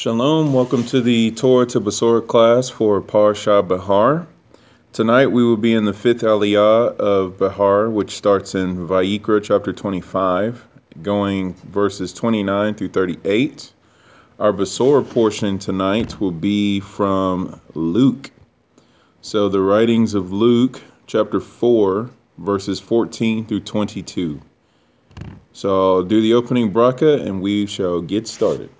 Shalom, welcome to the Torah to Basora class for Parsha Behar. Tonight we will be in the fifth aliyah of Behar, which starts in Vayikra chapter 25, going verses 29 through 38. Our Basora portion tonight will be from Luke. So the writings of Luke chapter 4, verses 14 through 22. So I'll do the opening bracha and we shall get started.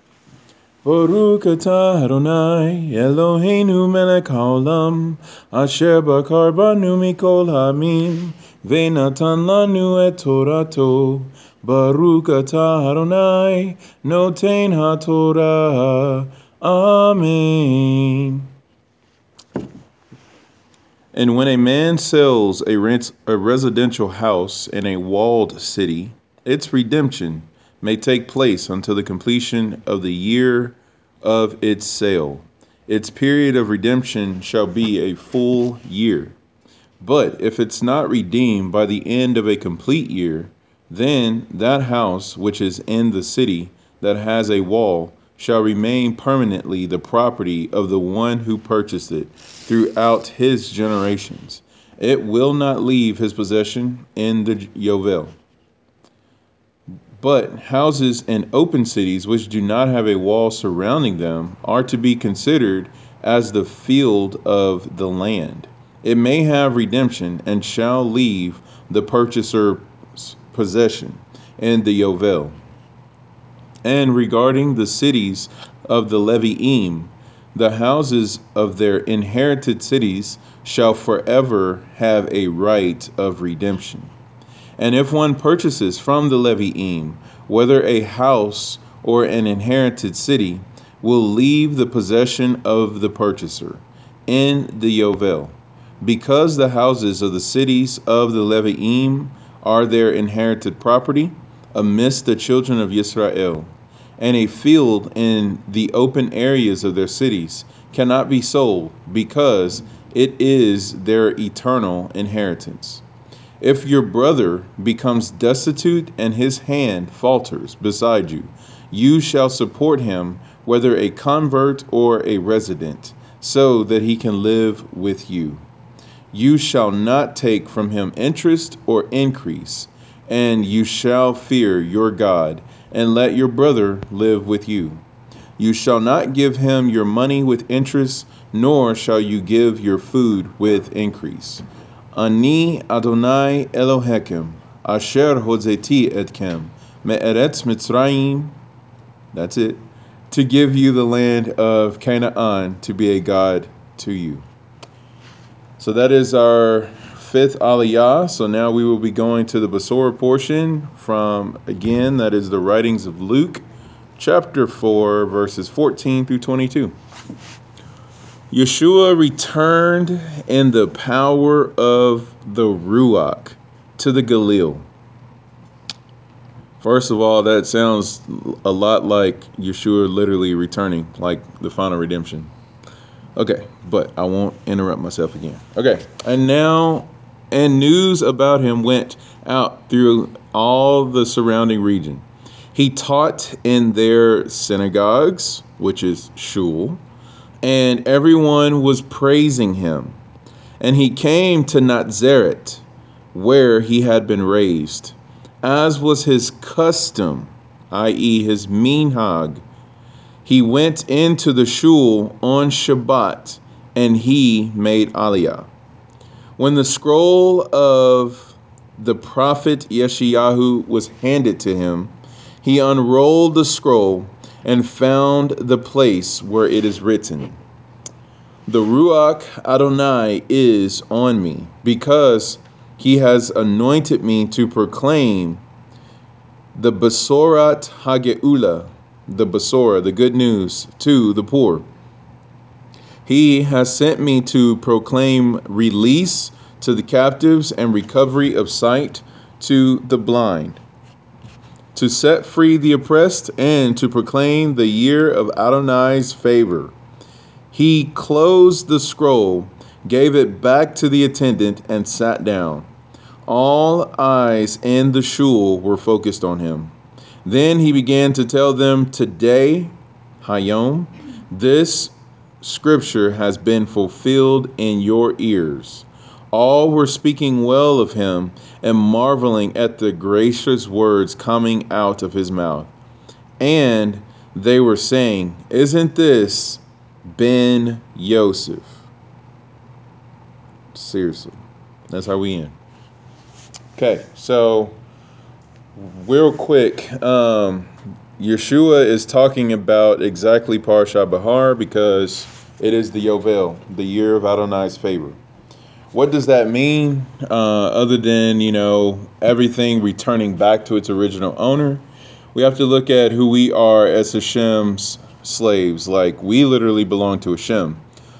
Baruch atah Adonai Eloheinu melech haolam asher bakar banu mikol hamim ve'natan lanu et torato Baruch atah Adonai noten haTorah Amen. And when a man sells a, rent, a residential house in a walled city, its redemption may take place until the completion of the year of its sale. Its period of redemption shall be a full year. But if it's not redeemed by the end of a complete year, then that house which is in the city that has a wall shall remain permanently the property of the one who purchased it throughout his generations. It will not leave his possession in the Yovel. But houses in open cities which do not have a wall surrounding them are to be considered as the field of the land. It may have redemption and shall leave the purchaser's possession in the Yovel. And regarding the cities of the Leviim, the houses of their inherited cities shall forever have a right of redemption. And if one purchases from the Leviim, whether a house or an inherited city, will leave the possession of the purchaser in the Yovel, because the houses of the cities of the Leviim are their inherited property amidst the children of Israel, and a field in the open areas of their cities cannot be sold, because it is their eternal inheritance. If your brother becomes destitute and his hand falters beside you, you shall support him, whether a convert or a resident, so that he can live with you. You shall not take from him interest or increase, and you shall fear your God, and let your brother live with you. You shall not give him your money with interest, nor shall you give your food with increase. Ani Adonai Elohechem, Asher Hozeti Etkem, Me'eretz Mitzrayim, that's it, to give you the land of Canaan to be a God to you. So that is our fifth aliyah. So now we will be going to the Basora portion from, again, that is the writings of Luke, chapter 4, verses 14 through 22. Yeshua returned in the power of the Ruach to the Galil. First of all, that sounds a lot like Yeshua literally returning, like the final redemption. Okay, but I won't interrupt myself again. Okay, and now, and news about him went out through all the surrounding region. He taught in their synagogues, which is shul, and everyone was praising him. And he came to Nazareth, where he had been raised, as was his custom, i.e., his minhag. He went into the shul on Shabbat, and he made aliyah. When the scroll of the prophet Yeshayahu was handed to him, he unrolled the scroll and found the place where it is written, The Ruach Adonai is on me, because he has anointed me to proclaim the Basorat Hageula, the Basora, the good news, to the poor. He has sent me to proclaim release to the captives and recovery of sight to the blind to set free the oppressed, and to proclaim the year of Adonai's favor. He closed the scroll, gave it back to the attendant, and sat down. All eyes in the shul were focused on him. Then he began to tell them, Today Hayom, this scripture has been fulfilled in your ears. All were speaking well of him and marveling at the gracious words coming out of his mouth. And they were saying, Isn't this Ben Yosef? Seriously. That's how we end. Okay, so real quick, um, Yeshua is talking about exactly Parsha Bahar because it is the Yovel, the year of Adonai's favor. What does that mean? Uh, other than you know everything returning back to its original owner, we have to look at who we are as Hashem's slaves. Like we literally belong to Hashem.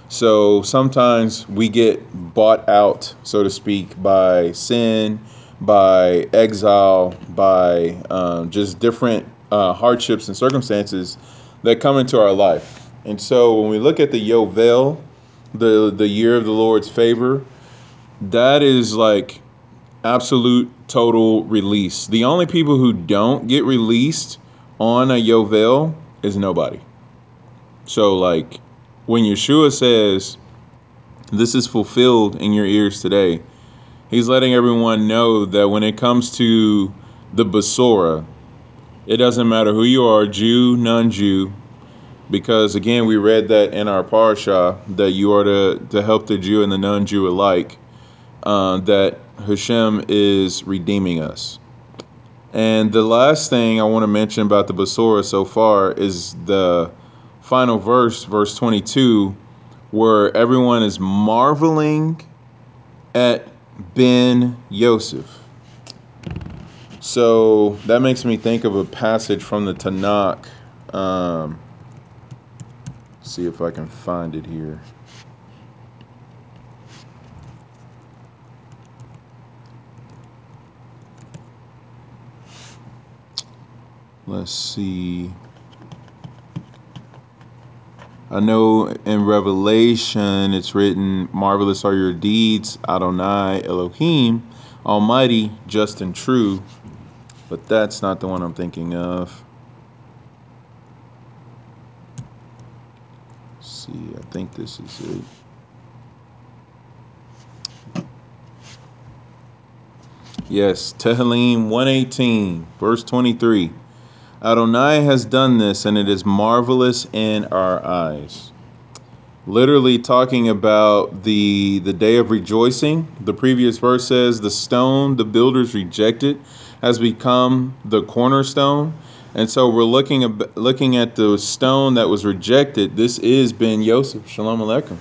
So sometimes we get bought out, so to speak, by sin, by exile, by um, just different uh, hardships and circumstances that come into our life. And so when we look at the Yovel, the the year of the Lord's favor, that is like absolute total release. The only people who don't get released on a Yovel is nobody. So like when Yeshua says this is fulfilled in your ears today, he's letting everyone know that when it comes to the Basora, it doesn't matter who you are, Jew, non-Jew, because again we read that in our parsha that you are to, to help the Jew and the non-Jew alike uh, that Hashem is redeeming us. And the last thing I want to mention about the Basora so far is the final verse, verse 22, where everyone is marveling at Ben Yosef. So that makes me think of a passage from the Tanakh. Um, see if I can find it here. Let's see. I know in Revelation it's written, Marvelous are your deeds, Adonai Elohim, Almighty, just and true. But that's not the one I'm thinking of. Let's see, I think this is it. Yes, Tehillim 118, verse 23. Adonai has done this, and it is marvelous in our eyes. Literally talking about the the day of rejoicing. The previous verse says, "The stone the builders rejected has become the cornerstone." And so we're looking at, looking at the stone that was rejected. This is Ben Yosef. Shalom Aleichem.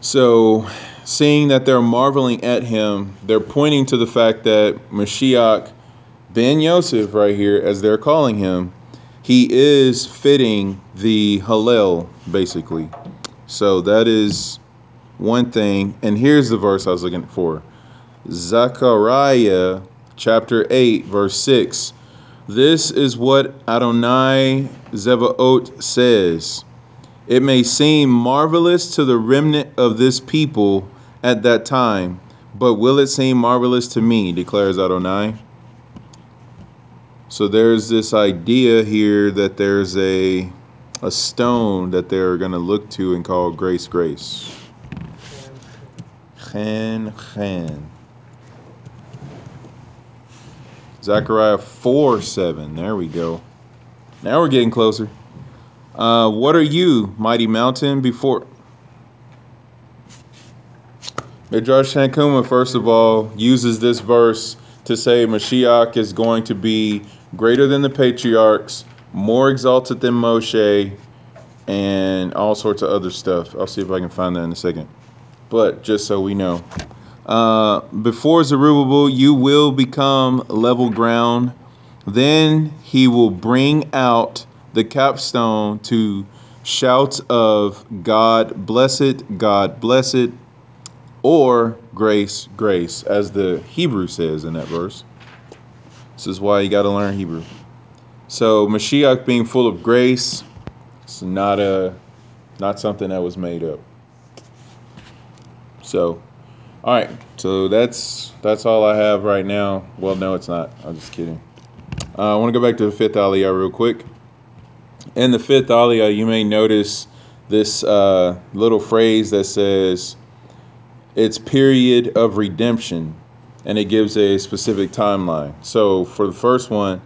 So, seeing that they're marveling at him, they're pointing to the fact that Mashiach Ben Yosef, right here, as they're calling him, he is fitting the Hallel, basically. So that is one thing. And here's the verse I was looking for Zechariah chapter 8, verse 6. This is what Adonai Zevaot says. It may seem marvelous to the remnant of this people at that time, but will it seem marvelous to me, declares Adonai? So there's this idea here that there's a a stone that they're going to look to and call grace grace. Chen chen. Zechariah 4 7. There we go. Now we're getting closer. Uh, what are you, mighty mountain, before. Midrash Tanchuma, first of all, uses this verse to say Mashiach is going to be greater than the patriarchs, more exalted than Moshe, and all sorts of other stuff. I'll see if I can find that in a second. But just so we know, uh, before Zerubbabel, you will become level ground. Then he will bring out the capstone to shouts of God blessed, God blessed, or grace, grace, as the Hebrew says in that verse. This is why you got to learn Hebrew. So Mashiach being full of grace, it's not a not something that was made up. So, all right. So that's that's all I have right now. Well, no, it's not. I'm just kidding. Uh, I want to go back to the fifth aliyah real quick. in the fifth Aliyah, you may notice this uh, little phrase that says its period of redemption, and it gives a specific timeline. So for the first one,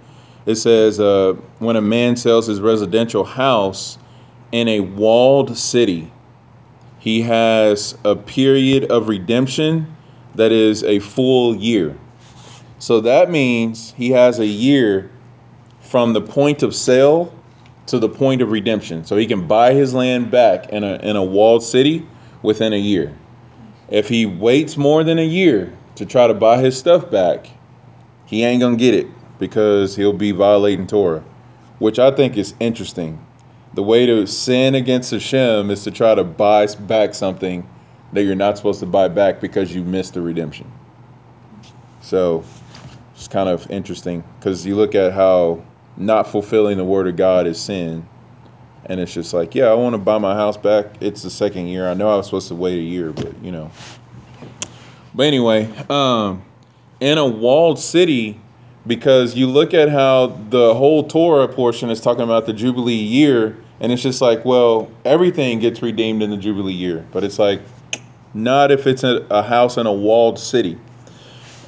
it says uh, when a man sells his residential house in a walled city, he has a period of redemption that is a full year. So that means he has a year from the point of sale to the point of redemption. So he can buy his land back in a, in a walled city within a year. If he waits more than a year to try to buy his stuff back, he ain't going to get it because he'll be violating Torah, which I think is interesting. The way to sin against Hashem is to try to buy back something that you're not supposed to buy back because you missed the redemption. So it's kind of interesting because you look at how not fulfilling the word of God is sin. And it's just like, yeah, I want to buy my house back. It's the second year. I know I was supposed to wait a year, but you know. But anyway, um, in a walled city, because you look at how the whole Torah portion is talking about the Jubilee year, and it's just like, well, everything gets redeemed in the Jubilee year, but it's like, not if it's a, a house in a walled city.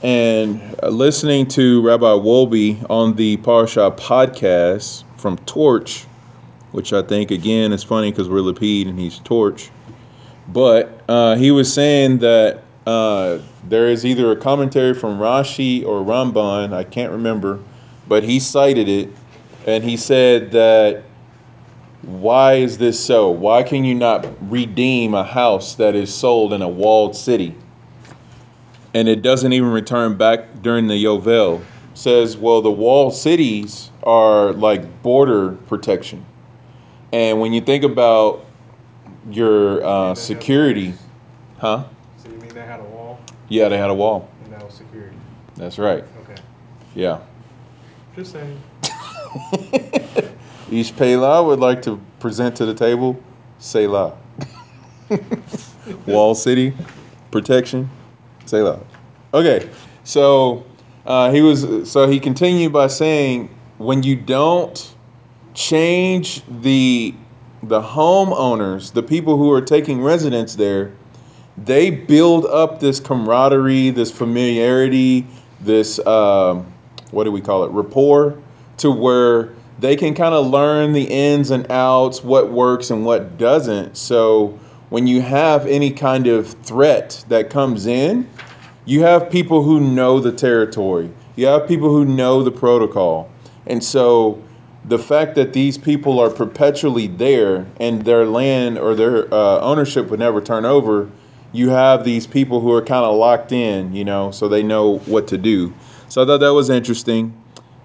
And uh, listening to Rabbi Wolbe on the Parsha podcast from Torch, which I think again is funny because we're Lapid and he's Torch, but uh, he was saying that uh, there is either a commentary from Rashi or Ramban, I can't remember, but he cited it and he said that why is this so? Why can you not redeem a house that is sold in a walled city? And it doesn't even return back during the Yovel. Says, well, the walled cities are like border protection. And when you think about your uh, security, huh? So you mean they had a wall Yeah, they had a wall. and that was security? That's right. Okay. Yeah. Just saying. Each Pela would like to present to the table say Selah. Wall City, protection, say Selah. Okay, so uh, he was so he continued by saying, when you don't change the the homeowners, the people who are taking residence there, they build up this camaraderie, this familiarity, this um, what do we call it, rapport, to where they can kind of learn the ins and outs, what works and what doesn't. So when you have any kind of threat that comes in, you have people who know the territory. You have people who know the protocol. And so the fact that these people are perpetually there and their land or their uh, ownership would never turn over, you have these people who are kind of locked in, you know, so they know what to do. So I thought that was interesting.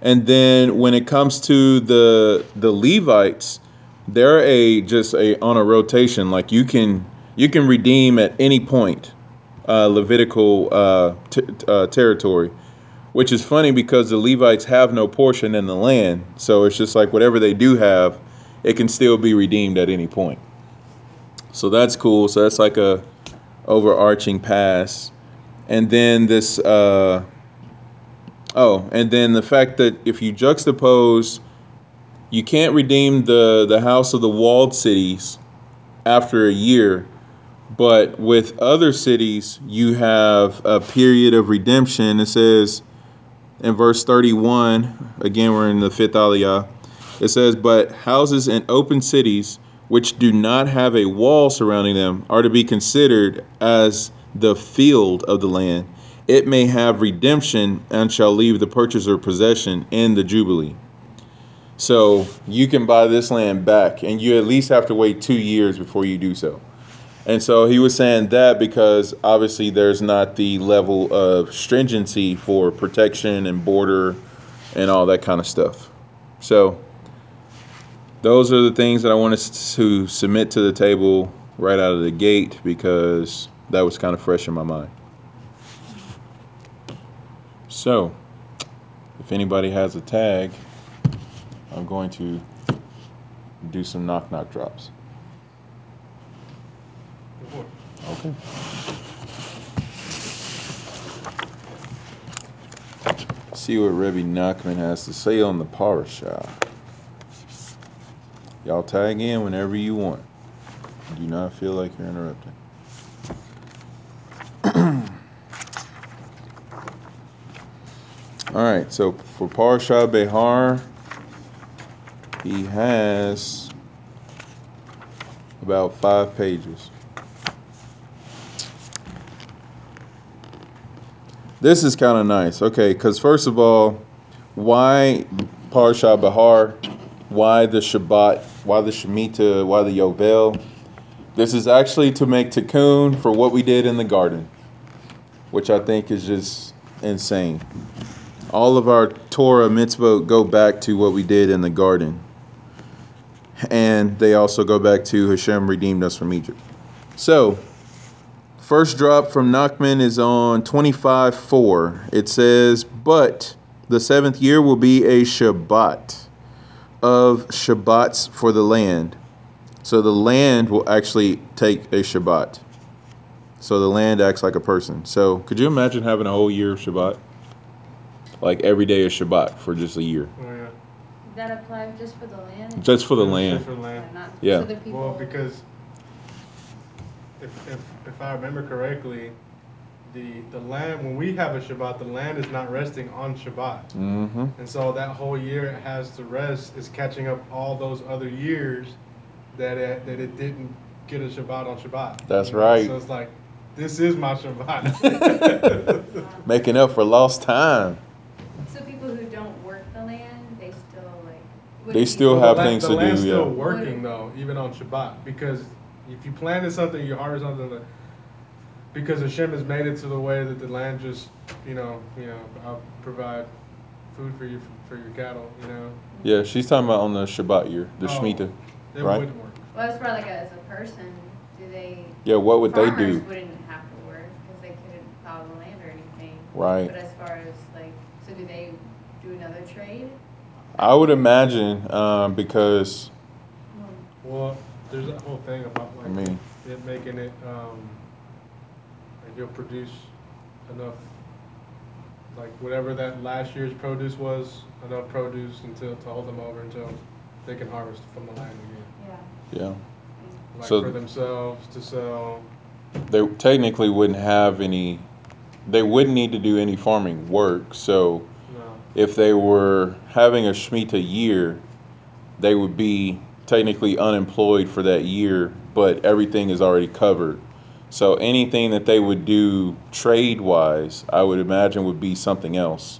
And then when it comes to the the Levites, they're a just a on a rotation. Like you can you can redeem at any point uh, Levitical uh, t- uh, territory, which is funny because the Levites have no portion in the land. So it's just like whatever they do have, it can still be redeemed at any point. So that's cool. So that's like a overarching pass. And then this, uh, oh, and then the fact that if you juxtapose, you can't redeem the, the house of the walled cities after a year but with other cities, you have a period of redemption. It says in verse 31, again, we're in the fifth aliyah. It says, But houses in open cities which do not have a wall surrounding them are to be considered as the field of the land. It may have redemption and shall leave the purchaser possession in the Jubilee. So you can buy this land back, and you at least have to wait two years before you do so. And so he was saying that because obviously there's not the level of stringency for protection and border and all that kind of stuff. So those are the things that I wanted to submit to the table right out of the gate because that was kind of fresh in my mind. So if anybody has a tag, I'm going to do some knock knock drops. Good boy. Okay. See what Rebbe Nachman has to say on the parasha. Y'all tag in whenever you want. Do not feel like you're interrupting. All right, so for Parsha Behar, he has about five pages. This is kind of nice. Okay, because first of all, why Parsha Bahar? Why the Shabbat? Why the Shemitah? Why the Yovel? This is actually to make tikkun for what we did in the garden, which I think is just insane. All of our Torah mitzvot go back to what we did in the garden. And they also go back to Hashem redeemed us from Egypt. So, first drop from Nachman is on 25 4. It says, But the seventh year will be a Shabbat of Shabbats for the land. So the land will actually take a Shabbat. So the land acts like a person. So could you imagine having a whole year of Shabbat? Like every day is Shabbat for just a year. Oh yeah. That apply just for the land? Just for the Yeah, land. just for Yeah, land. not Yeah. so the people. Well, because if, if if I remember correctly, the the land when we have a Shabbat, the land is not resting on Shabbat, Mm-hmm. and so that whole year it has to rest is catching up all those other years that it, that it didn't get a Shabbat on Shabbat. That's right. So it's like this is my Shabbat. Making up for lost time. So people who don't work the land, they still like. They still Well, the have land- things the to do, land's still yeah. working though, even on Shabbat, because if you planted something, you harvest something. That, because Hashem has made it to the way that the land just, you know, you know, I'll provide food for you for your cattle, you know. Yeah, she's talking about on the Shabbat year, the Oh, Shemitah. It Right. wouldn't work. Well, as far like as a person, do they? Yeah, what would they farmers do? wouldn't have to work because they couldn't plow the land or anything. Right. But as far as like, so do they do another trade? I would imagine um, because Well, there's that whole thing about like I mean- it making it, um, like you'll produce enough, like whatever that last year's produce was, enough produce until to hold them over until they can harvest from the land again. Yeah. yeah, like So- for themselves to sell. they technically wouldn't have any. They wouldn't need to do any farming work. So No, if they were having a Shemitah year, they would be technically unemployed for that year, but everything is already covered. So anything that they would do trade wise, I would imagine would be something else.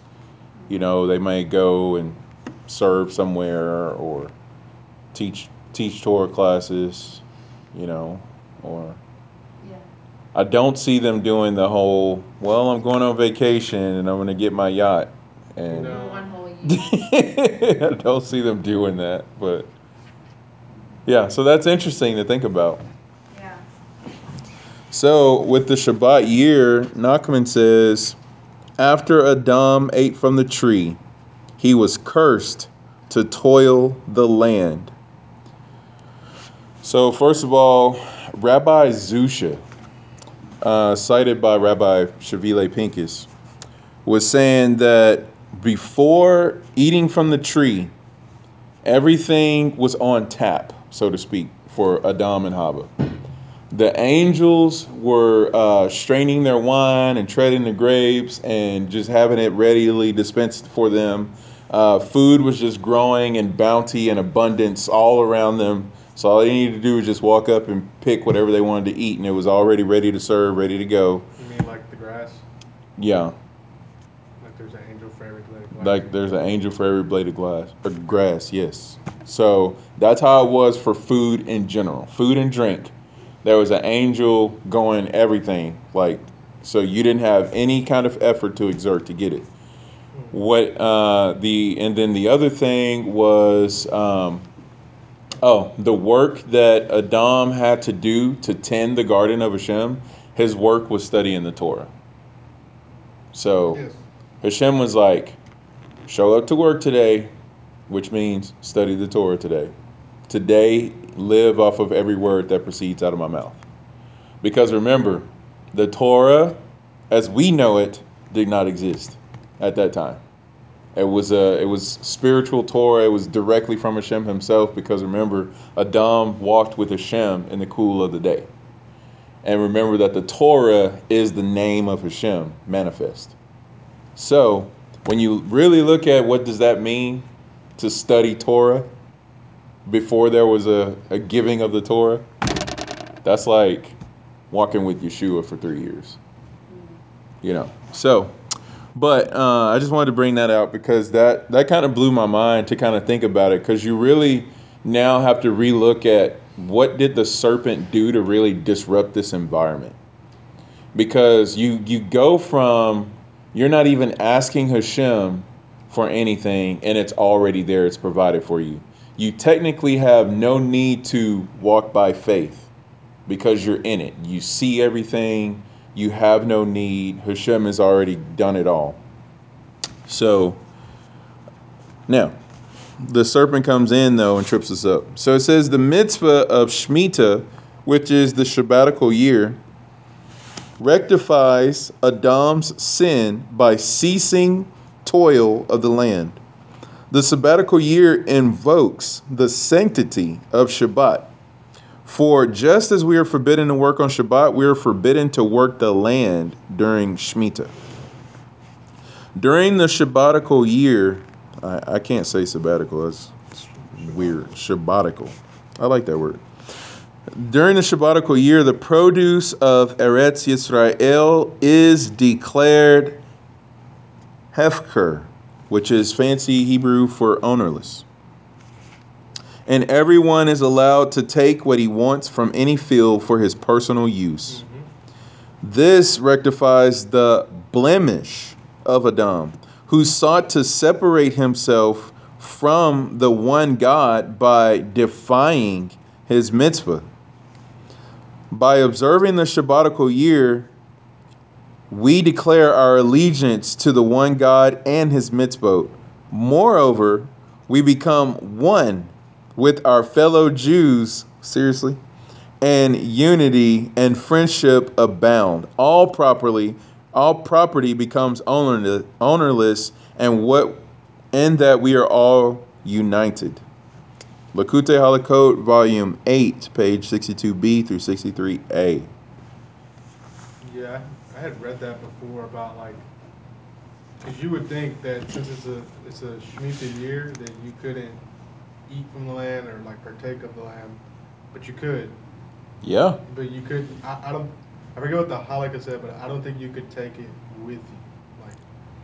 You know, they may go and serve somewhere or teach teach Torah classes, you know, or Yeah. I don't see them doing the whole, well, I'm going on vacation and I'm going to get my yacht. And No. One whole year. I don't see them doing that, but yeah, so that's interesting to think about. yeah. So with the Shabbat year, Nachman says, after Adam ate from the tree, he was cursed to toil the land. So first of all, Rabbi Zusha, uh, cited by Rabbi Shavile Pincus, was saying that before eating from the tree, everything was on tap, so to speak, for Adam and Hava. The angels were uh, straining their wine and treading the grapes and just having it readily dispensed for them. Uh, food was just growing in bounty and abundance all around them. So all they needed to do was just walk up and pick whatever they wanted to eat, and it was already ready to serve, ready to go. you mean like the grass? Yeah, Like there's an angel for every blade of grass. like there's an angel for every blade of glass or grass. Yes. So that's how it was for food in general, food and drink. There was an angel going everything like so you didn't have any kind of effort to exert to get it. What uh, the and then the other thing was um, oh the work that Adam had to do to tend the garden of Hashem. His work was studying the Torah. So. Yes. Hashem was like, show up to work today, which means study the Torah today. Today, live off of every word that proceeds out of my mouth. Because remember, the Torah, as we know it, did not exist at that time. It was a it was spiritual Torah. It was directly from Hashem himself because remember, Adam walked with Hashem in the cool of the day. And remember that the Torah is the name of Hashem manifest. So, when you really look at what does that mean to study Torah before there was a, a giving of the Torah, that's like walking with Yeshua for three years. You know. So, but uh, I just wanted to bring that out because that that kind of blew my mind to kind of think about it because you really now have to relook at what did the serpent do to really disrupt this environment because you you go from you're not even asking Hashem for anything and it's already there it's provided for you. You technically have no need to walk by faith because you're in it. You see everything. You have no need. Hashem has already done it all. So now the serpent comes in though and trips us up. So it says the mitzvah of Shemitah which is the Shabbatical year rectifies Adam's sin by ceasing toil of the land. The sabbatical year invokes the sanctity of Shabbat. For just as we are forbidden to work on Shabbat, we are forbidden to work the land during Shemitah. During the Shabbatical year, I, I can't say sabbatical, that's weird. Shabbatical. I like that word. During the Shabbatical year, the produce of Eretz Yisrael is declared hefker, which is fancy Hebrew for ownerless. And everyone is allowed to take what he wants from any field for his personal use. Mm-hmm. This rectifies the blemish of Adam, who sought to separate himself from the one God by defying his mitzvah. By observing the Shabbatical year, we declare our allegiance to the one God and his mitzvot. Moreover, we become one with our fellow Jews, seriously, and unity and friendship abound. All properly, all property becomes ownerless, and what and that we are all united. Likutei Halachot, Volume 8, page 62b through 63a. Yeah, I had read that before about like, because you would think that since it's a it's a Shemitah year that you couldn't eat from the land or like partake of the land, but you could. Yeah. But you could. I, I don't. I forget what the halakha said, but I don't think you could take it with you. Like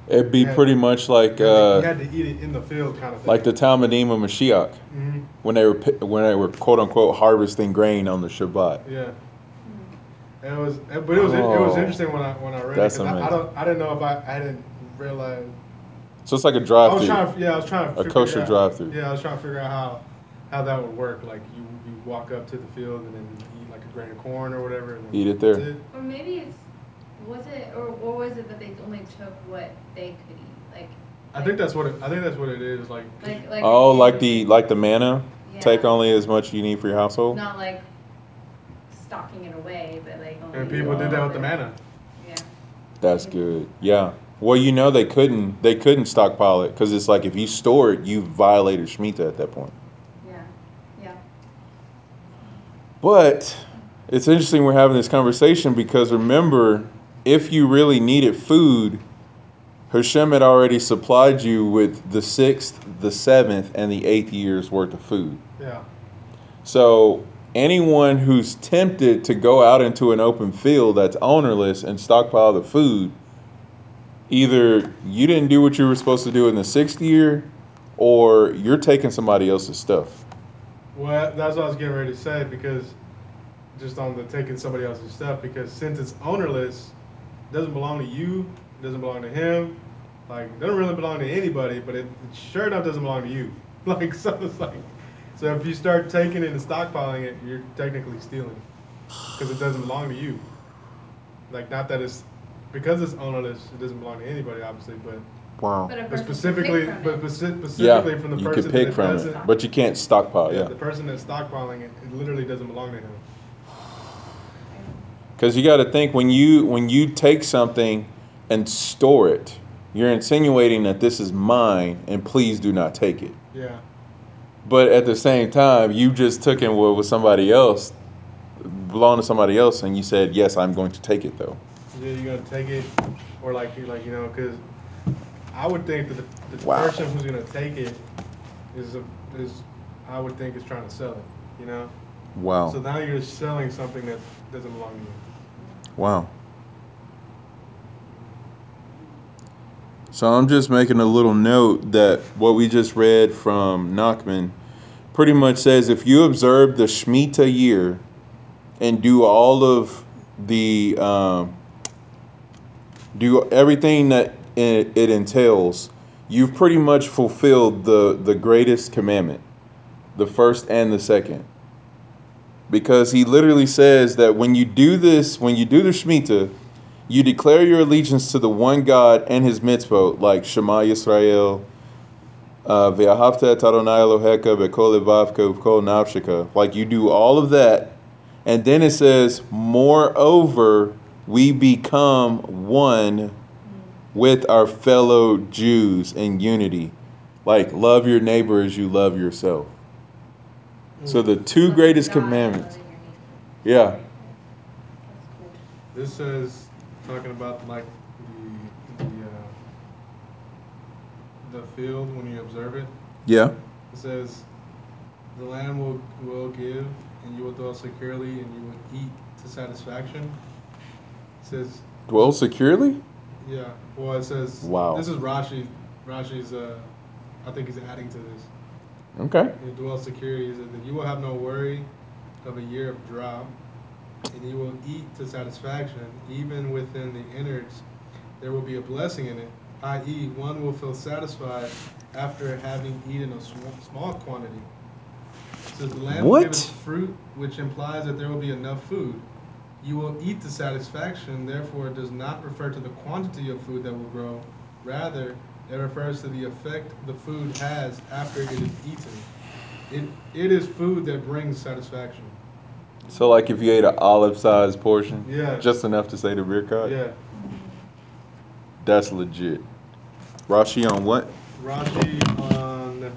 It'd be pretty much like you, had to, uh, you had to eat it in the field, kind of thing. like the Talmudim of Mashiach hmm when they were when they were quote unquote harvesting grain on the Shabbat. Yeah. It was, but it was it was Oh, interesting when I when I read that's it. 'cause I, I don't I didn't know if I I didn't realize. So it's like a I was drive-through. trying to yeah I was trying to A kosher drive-through. Yeah, I was trying to figure out how how that would work. Like you you walk up to the field and then eat like a grain of corn or whatever. And Eat it there. that's Or maybe it's, was it, or, or was it that they only took what they could eat, like? I think that's what it, I think that's what it is. Like, Like, like. Oh, like the like the manna. Take only as much you need for your household. Not like stocking it away, but like only. and people did that with the manna. Yeah. That's good. Yeah. Well, you know they couldn't they couldn't stockpile it because it's like if you store it, you violated Shemitah at that point. Yeah, yeah. But it's interesting we're having this conversation because remember, if you really needed food, Hashem had already supplied you with the sixth, the seventh, and the eighth year's worth of food. Yeah. So anyone who's tempted to go out into an open field that's ownerless and stockpile the food, either you didn't do what you were supposed to do in the sixth year, or you're taking somebody else's stuff. Well, that's what I was getting ready to say because just on the taking somebody else's stuff because since it's ownerless, it doesn't belong to you, it doesn't belong to him, like it doesn't really belong to anybody, but it, it sure enough doesn't belong to you. Like so it's like so if you start taking it and stockpiling it, you're technically stealing because it doesn't belong to you. Like not that it's because it's ownerless, it doesn't belong to anybody, obviously, but Wow. But but specifically, from but it. speci- Yeah, specifically from the you person could pick that from doesn't, it, but you can't stockpile. yeah, Yeah. the person that's stockpiling it, it literally doesn't belong to him. Because you got to think when you when you take something and store it, you're insinuating that this is mine and please do not take it. Yeah. But at the same time, you just took in what was somebody else, belonged to somebody else, and you said, yes, I'm going to take it though. Yeah, you're gonna take it, or like you like you know, because I would think that the, the Wow. person who's gonna take it is a, is I would think is trying to sell it. You know. Wow. So now you're selling something that doesn't belong to you. Wow. So I'm just making a little note that what we just read from Nachman pretty much says if you observe the Shemitah year and do all of the um, do everything that it, it entails, you've pretty much fulfilled the the greatest commandment, the first and the second. Because he literally says that when you do this, when you do the Shemitah, you declare your allegiance to the one God and his mitzvot, like Shema Yisrael, uh, Ve'ahavta et Adonai Eloheka be'kol levavka u'kol. Like you do all of that, and then it says, moreover, we become one with our fellow Jews in unity. Like love your neighbor as you love yourself. So the two greatest commandments. loving your neighbor. Yeah. This says talking about like the the uh, the field when you observe it. Yeah. It says, "The land will will give, and you will dwell securely, and you will eat to satisfaction." It says, Dwell securely? "Yeah." Well, it says, Wow. This is Rashi. Rashi's. Uh, I think he's adding to this. Okay. You dwell securely. He that you will have no worry of a year of drought, and you will eat to satisfaction, even within the innards. There will be a blessing in it, i.e., one will feel satisfied after having eaten a small, small quantity. It says the land will give its fruit, which implies that there will be enough food. You will eat to satisfaction, therefore, it does not refer to the quantity of food that will grow. Rather, it refers to the effect the food has after it is eaten. It, it is food that brings satisfaction. So like if you ate an olive sized portion, Yeah. just enough to say the beer card, Yeah. that's legit. Rashi on what? Rashi on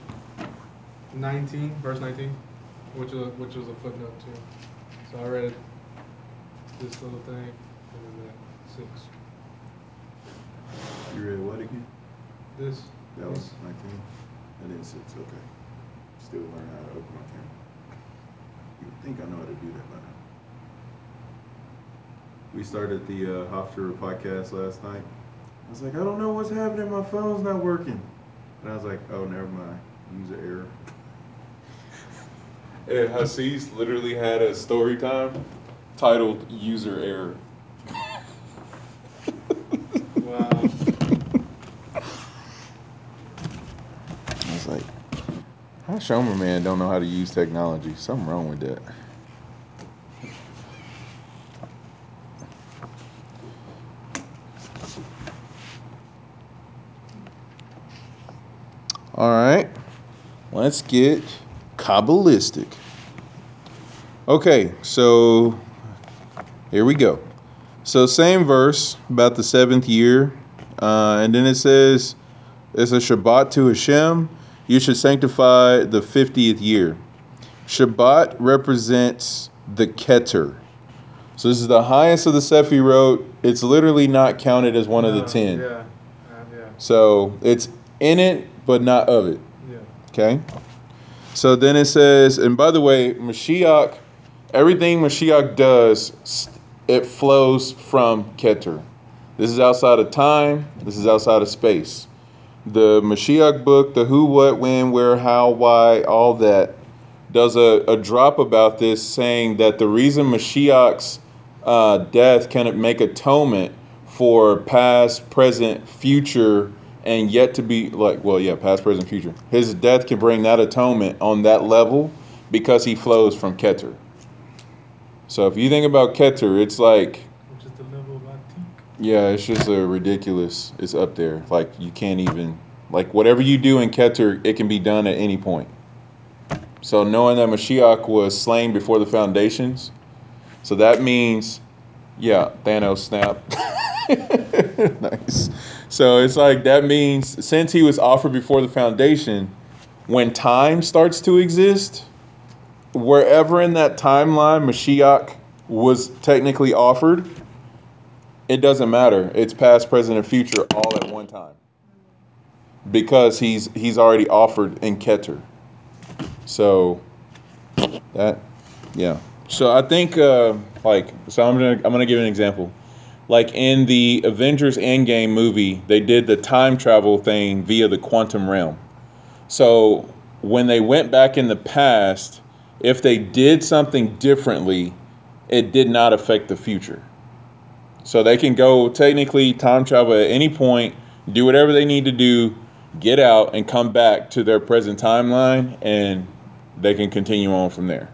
19, verse 19, which was, which was a footnote too. So I read this little thing and then that six. You read what again? This. That was nineteen. And then six, okay. Still learning how to open my camera. You would think I know how to do that by now. We started the uh, Hofstra podcast last night. I was like, I don't know what's happening. My phone's not working. And I was like, oh, never mind. User error. And Hasis literally had a story time titled User Error. Wow. I was like, how Shomer man don't know how to use technology? Something wrong with that. All right, let's get Kabbalistic. Okay, so here we go. So, same verse about the seventh year. Uh, and then it says, it's a Shabbat to Hashem. You should sanctify the 50th year. Shabbat represents the Keter. So, this is the highest of the Sephirot. It's literally not counted as one of the 10. Yeah. Uh, yeah. So, it's in it, but not of it. Yeah. Okay. So then it says, and by the way, Mashiach, everything Mashiach does, it flows from Keter. This is outside of time. This is outside of space. The Mashiach book, the who, what, when, where, how, why, all that, does a, a drop about this saying that the reason Mashiach's uh, death can make atonement for past, present, future, and yet to be like, well, yeah, past, present, future. His death can bring that atonement on that level because he flows from Keter. So if you think about Keter, it's like Which is the level of Atik. Yeah, it's just a ridiculous. It's up there. Like you can't even like whatever you do in Keter, it can be done at any point. So knowing that Mashiach was slain before the foundations, so that means, yeah, Thanos snap. nice. So it's like that means since he was offered before the foundation, when time starts to exist, wherever in that timeline Mashiach was technically offered, it doesn't matter. It's past, present, and future all at one time. Because he's he's already offered in Keter. So that yeah. So I think uh like so I'm gonna I'm gonna give an example. Like in the Avengers Endgame movie, they did the time travel thing via the quantum realm. So when they went back in the past, if they did something differently, it did not affect the future. So they can go technically time travel at any point, do whatever they need to do, get out and come back to their present timeline and they can continue on from there.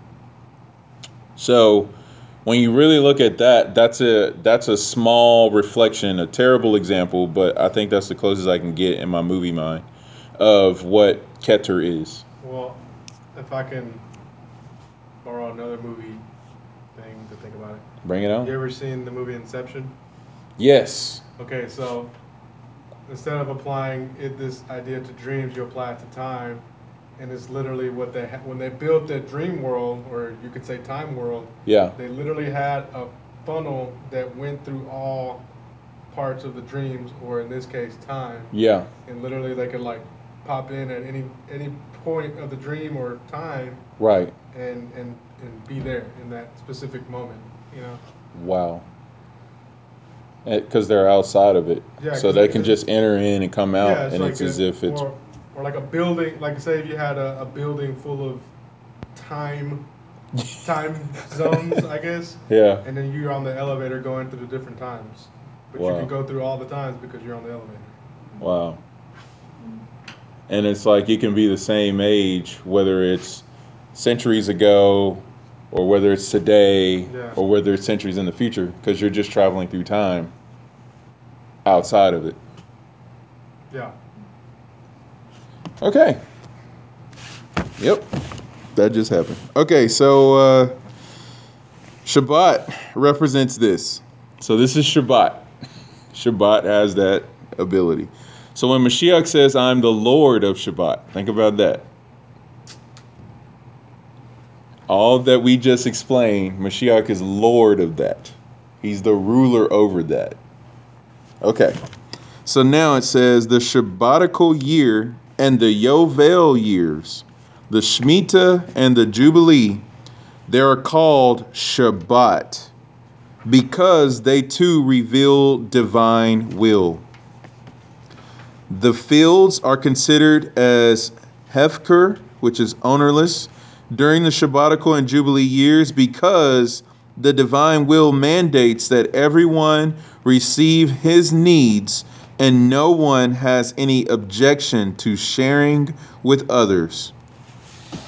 So when you really look at that, that's a that's a small reflection, a terrible example, but I think that's the closest I can get in my movie mind of what Keter is. Well, if I can borrow another movie thing to think about it. Bring it on. You ever seen the movie Inception? Yes. Okay, so instead of applying it this idea to dreams, you apply it to time, and it's literally what they ha- when they built that dream world, or you could say time world. Yeah. They literally had a funnel that went through all parts of the dreams, or in this case, time, Yeah. and literally they could like pop in at any any point of the dream or time, Right. and and and be there in that specific moment. You know. Wow. Eh, because they're outside of it, Yeah, so they can just enter in and come out, and it's a- as if it's or, or like a building. Like say if you had a, a building full of time time zones, I guess, yeah. and then you're on the elevator going through the different times, but you can go through all the times because you're on the elevator. Wow. And it's like you can be the same age, whether it's centuries ago, or whether it's today, Yeah. or whether it's centuries in the future, because you're just traveling through time outside of it. Yeah. Okay. Yep. That just happened. Okay, so uh, Shabbat represents this. So this is Shabbat. Shabbat has that ability. So when Mashiach says, I'm the Lord of Shabbat, think about that. All that we just explained, Mashiach is Lord of that. He's the ruler over that. Okay. So now it says the Shabbatical year and the Yovel years, the Shemitah and the Jubilee, they are called Shabbat because they too reveal divine will. The fields are considered as Hefker, which is ownerless, during the Shabbatical and Jubilee years because the divine will mandates that everyone receive his needs and no one has any objection to sharing with others.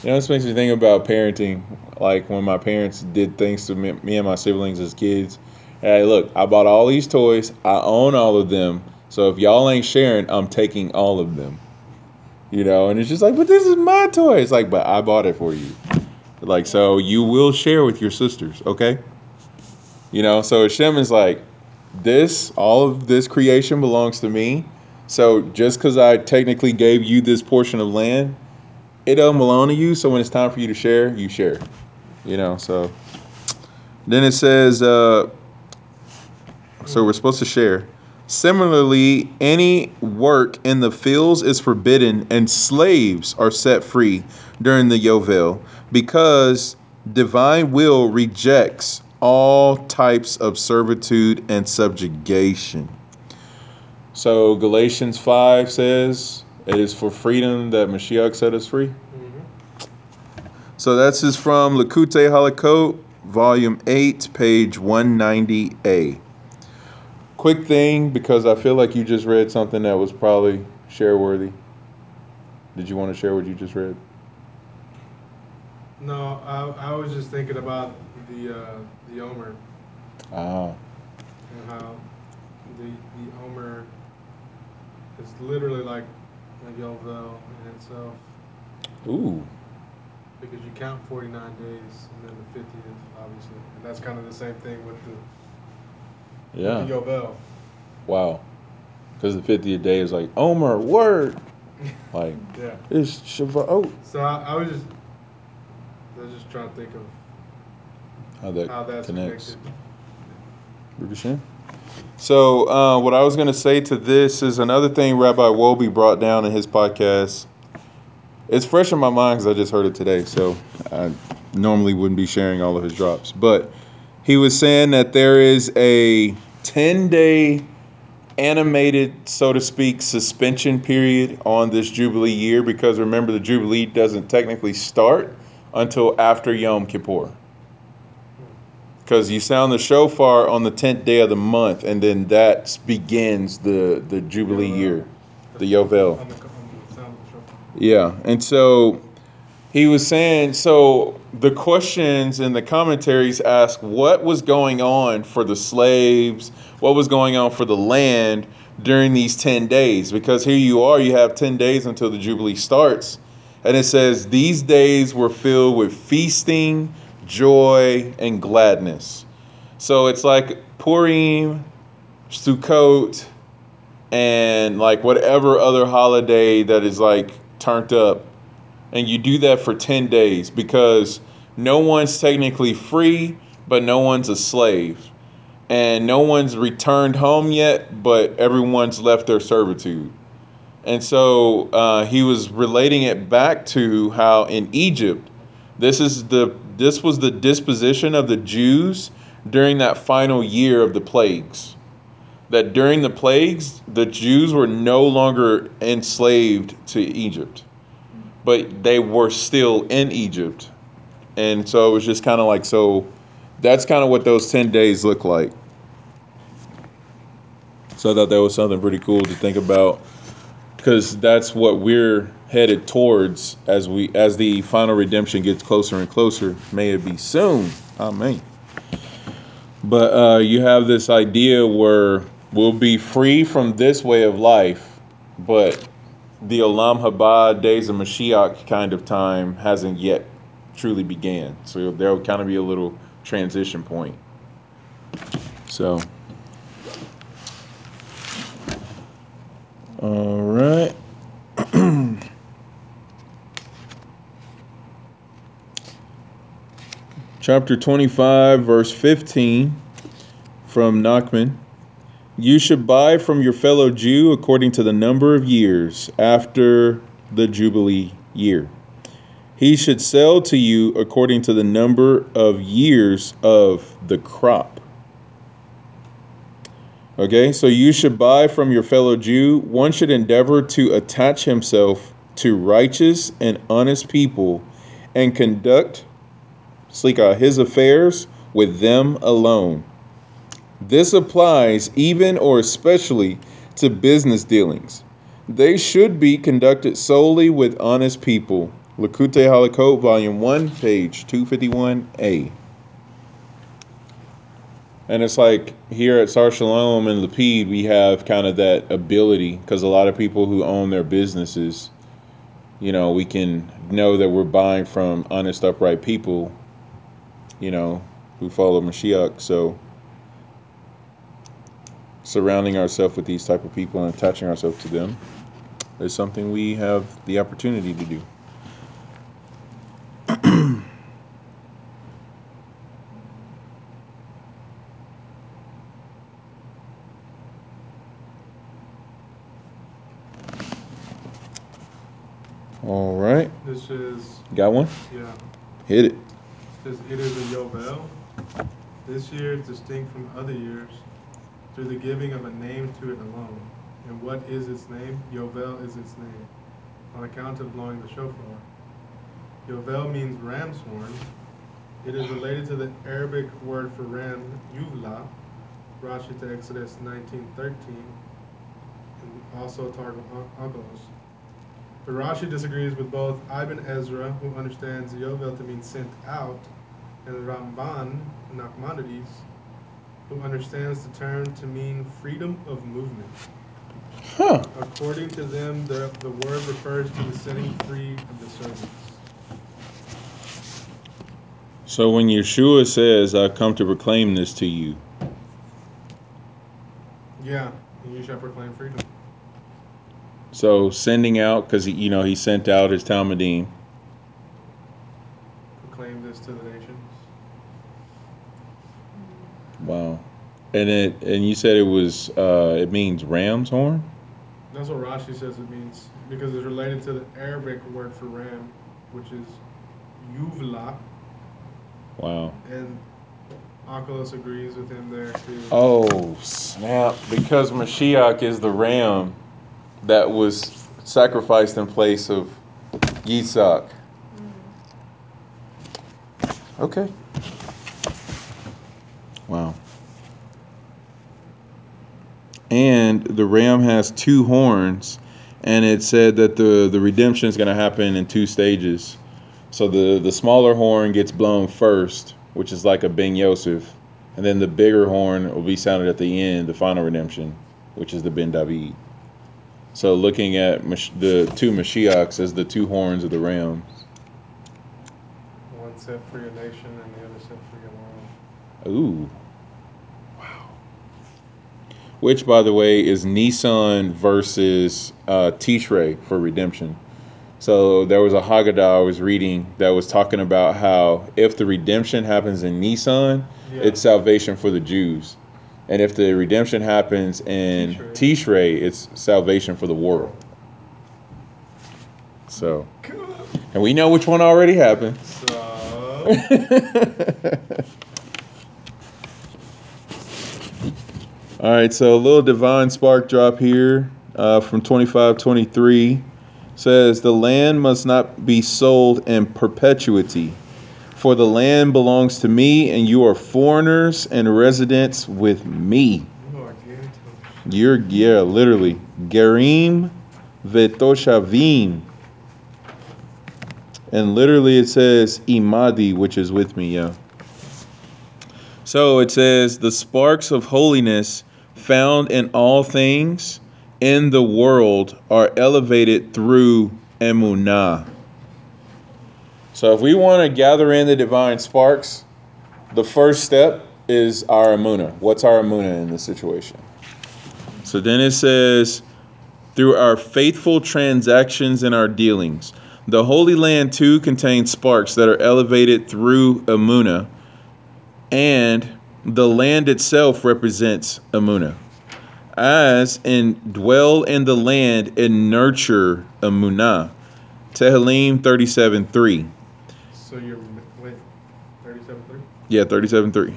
You know, this makes me think about parenting. Like when my parents did things to me, me and my siblings as kids. Hey, look, I bought all these toys. I own all of them. So if y'all ain't sharing, I'm taking all of them. You know, and it's just like, but this is my toy. It's like, but I bought it for you. Like, so you will share with your sisters, okay? You know, so Hashem is like, this, all of this creation belongs to me. So just because I technically gave you this portion of land, it doesn't belong to you. So when it's time for you to share, you share. You know, so then it says, uh, so we're supposed to share. Similarly, any work in the fields is forbidden, and slaves are set free during the Yovel because divine will rejects all types of servitude and subjugation. So Galatians 5 says, It is for freedom that Mashiach set us free. Mm-hmm. So that's is from Likutei Halachot, volume 8, page 190a. Quick thing, because I feel like you just read something that was probably share worthy. Did you want to share what you just read? No, I, I was just thinking about the uh, the Omer. Ah, and how the the Omer is literally like a Yovel in itself. Ooh, because you count 49 days and then the 50th, obviously, and that's kind of the same thing with the yeah. with the Yovel. Wow. Because the 50th day is like, Omer, word. Like, Yeah. it's Shavuot. So I, I was just, I was just trying to think of How that how that's connects. connected. So, uh, what I was going to say to this is another thing Rabbi Wolbe brought down in his podcast. It's fresh in my mind because I just heard it today. So, I normally wouldn't be sharing all of his drops. But he was saying that there is a 10 day animated, so to speak, suspension period on this Jubilee year because remember, the Jubilee doesn't technically start until after Yom Kippur. Because you sound the shofar on the 10th day of the month, and then that begins the, the Jubilee year, the Yovel. On the, on the sound of the shofar. Yeah, and so he was saying, so the questions and the commentaries ask what was going on for the slaves, what was going on for the land during these 10 days, because here you are, you have 10 days until the Jubilee starts. And it says, These days were filled with feasting, joy, and gladness. So it's like Purim, Sukkot, and like whatever other holiday that is like turned up and you do that for 10 days because no one's technically free but no one's a slave. And no one's returned home yet but everyone's left their servitude. And so uh, he was relating it back to how in egypt this is the this was the disposition of the jews during that final year of the plagues. That during the plagues, the Jews were no longer enslaved to Egypt, but they were still in Egypt. And so it was just kind of like, so that's kind of what those 10 days look like. So I thought that was something pretty cool to think about because that's what we're headed towards as we as the final redemption gets closer and closer. May it be soon. Amen. But uh, you have this idea where we'll be free from this way of life, but the Olam Haba days of Mashiach kind of time hasn't yet truly began. So there'll kind of be a little transition point. So, all right. Chapter 25, verse 15 from Nachman. You should buy from your fellow Jew according to the number of years after the Jubilee year. He should sell to you according to the number of years of the crop. Okay, so you should buy from your fellow Jew. One should endeavor to attach himself to righteous and honest people and conduct Slika, uh, his affairs with them alone. This applies even or especially to business dealings. They should be conducted solely with honest people. Likutei Halachot, Volume 1, page 251a. And it's like here at Sar Shalom and Lapid, we have kind of that ability because a lot of people who own their businesses, you know, we can know that we're buying from honest, upright people, you know, who follow Mashiach. So surrounding ourselves with these type of people and attaching ourselves to them is something we have the opportunity to do. All right, This is, got one? yeah, Hit it. it is a Yovel. This year is distinct from other years through the giving of a name to it alone. And what is its name? Yovel is its name, on account of blowing the shofar. Yovel means ram's horn. It is related to the Arabic word for ram, yuvla, Rashi to Exodus nineteen thirteen, and also Targum Agos. But Rashi disagrees with both Ibn Ezra, who understands Yovel to mean sent out, and Ramban, Nachmanides, who understands the term to mean freedom of movement. Huh. According to them, the, the word refers to the setting free of the servants. So when Yeshua says, I come to proclaim this to you, Yeah, And you shall proclaim freedom. So sending out, because you know he sent out his Talmudim. Proclaim this to the nations. Wow. And it and you said it was uh, it means ram's horn. That's what Rashi says it means because it's related to the Arabic word for ram, which is yuvla, Wow. and Onkelos agrees with him there too. Oh snap! Because Mashiach is the ram that was sacrificed in place of Yitzhak. Okay. Wow. And the ram has two horns, and it said that the the redemption is going to happen in two stages. So the the smaller horn gets blown first, which is like a Ben Yosef, and then the bigger horn will be sounded at the end, the final redemption, which is the Ben David. So looking at the two Mashiachs as the two horns of the ram. One set for your nation and the other set for your world. Ooh. Which, by the way, is Nissan versus uh, Tishrei for redemption. So there was a Haggadah I was reading that was talking about how if the redemption happens in Nissan, Yeah. it's salvation for the Jews. And if the redemption happens in Tishrei. Tishrei, it's salvation for the world. So, and we know which one already happened. So, All right, so a little divine spark drop here uh, from 2523 says, The land must not be sold in perpetuity, for the land belongs to me, and you are foreigners and residents with me. you are yeah, literally. Gerim vetoshavim. And literally it says imadi, which is with me, yeah. So it says, the sparks of holiness found in all things in the world are elevated through emunah. So if we want to gather in the divine sparks, the first step is our emunah. What's our emunah in this situation? So then it says, through our faithful transactions and our dealings. The Holy Land too contains sparks that are elevated through Amuna, and the land itself represents Amuna. As in dwell in the land and nurture Amuna. Tehillim 37 3. So you're wait, thirty-seven three. Yeah, 37 3.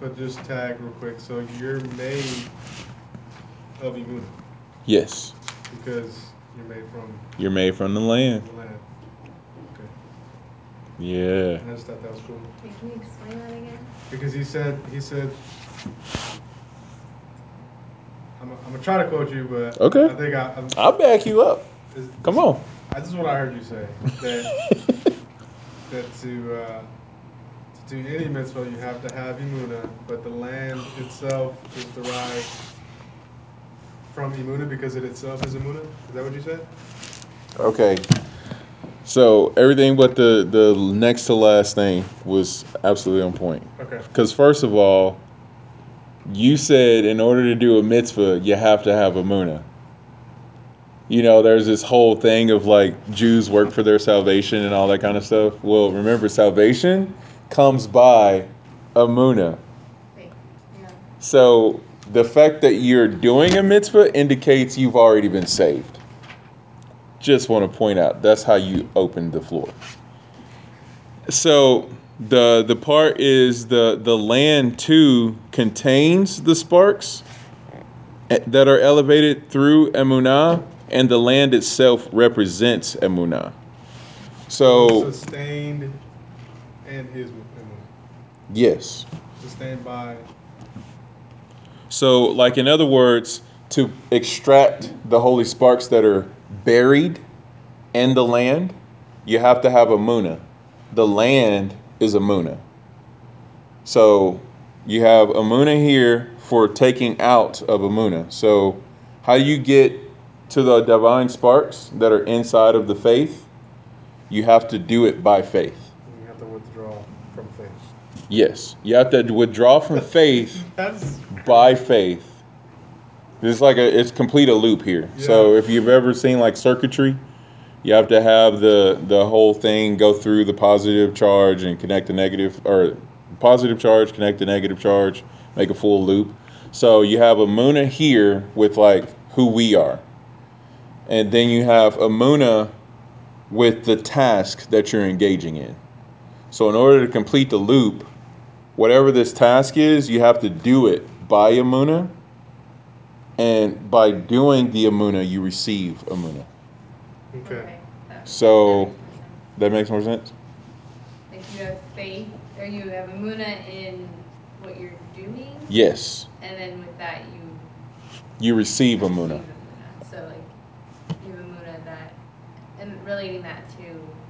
But just tag real quick. So you're made of Imuna Yes, because you're made from you're made from the land. the land. Okay. Yeah. I just thought that was cool Wait, can you explain that again? Because he said he said. I'm, I'm gonna try to quote you, but Okay. I think I, I'm, I'll back you up. this- Come on. I, this is what I heard you say that that to uh, to do any mitzvah you have to have imuna, but the land itself is derived from imuna because it itself is imuna. Is that what you said? Okay. So everything but the the next to last thing was absolutely on point. Okay. Because first of all, you said in order to do a mitzvah, you have to have a muna. You know, there's this whole thing of like Jews work for their salvation and all that kind of stuff. Well, remember, salvation comes by a muna. Yeah. So the fact that you're doing a mitzvah indicates you've already been saved. Just want to point out that's how you open the floor. So the the part is the the land too contains the sparks eh, that are elevated through emunah, and the land itself represents emunah. So sustained and is imuna. yes, Sustained by So, like in other words, to extract the holy sparks that are buried in the land, you have to have a muna. The land is a muna. So, you have a muna here for taking out of a muna. So, how do you get to the divine sparks that are inside of the faith? You have to do it by faith. you have to withdraw from faith. Yes, you have to withdraw from faith by faith. It's like a it's complete a loop here. So if you've ever seen like circuitry, you have to have the the whole thing go through the positive charge and connect the negative or positive charge, connect the negative charge, make a full loop. So you have a Muna here with like who we are. And then you have a Muna with the task that you're engaging in. So in order to complete the loop, whatever this task is, you have to do it by Amuna. And by doing the Amuna, you receive Amuna. Okay. So- that makes more sense. more? Like you have faith, or you have a muna in what you're doing, Yes. and then with that you You receive receive Amuna. So like you have a muna that, and relating that to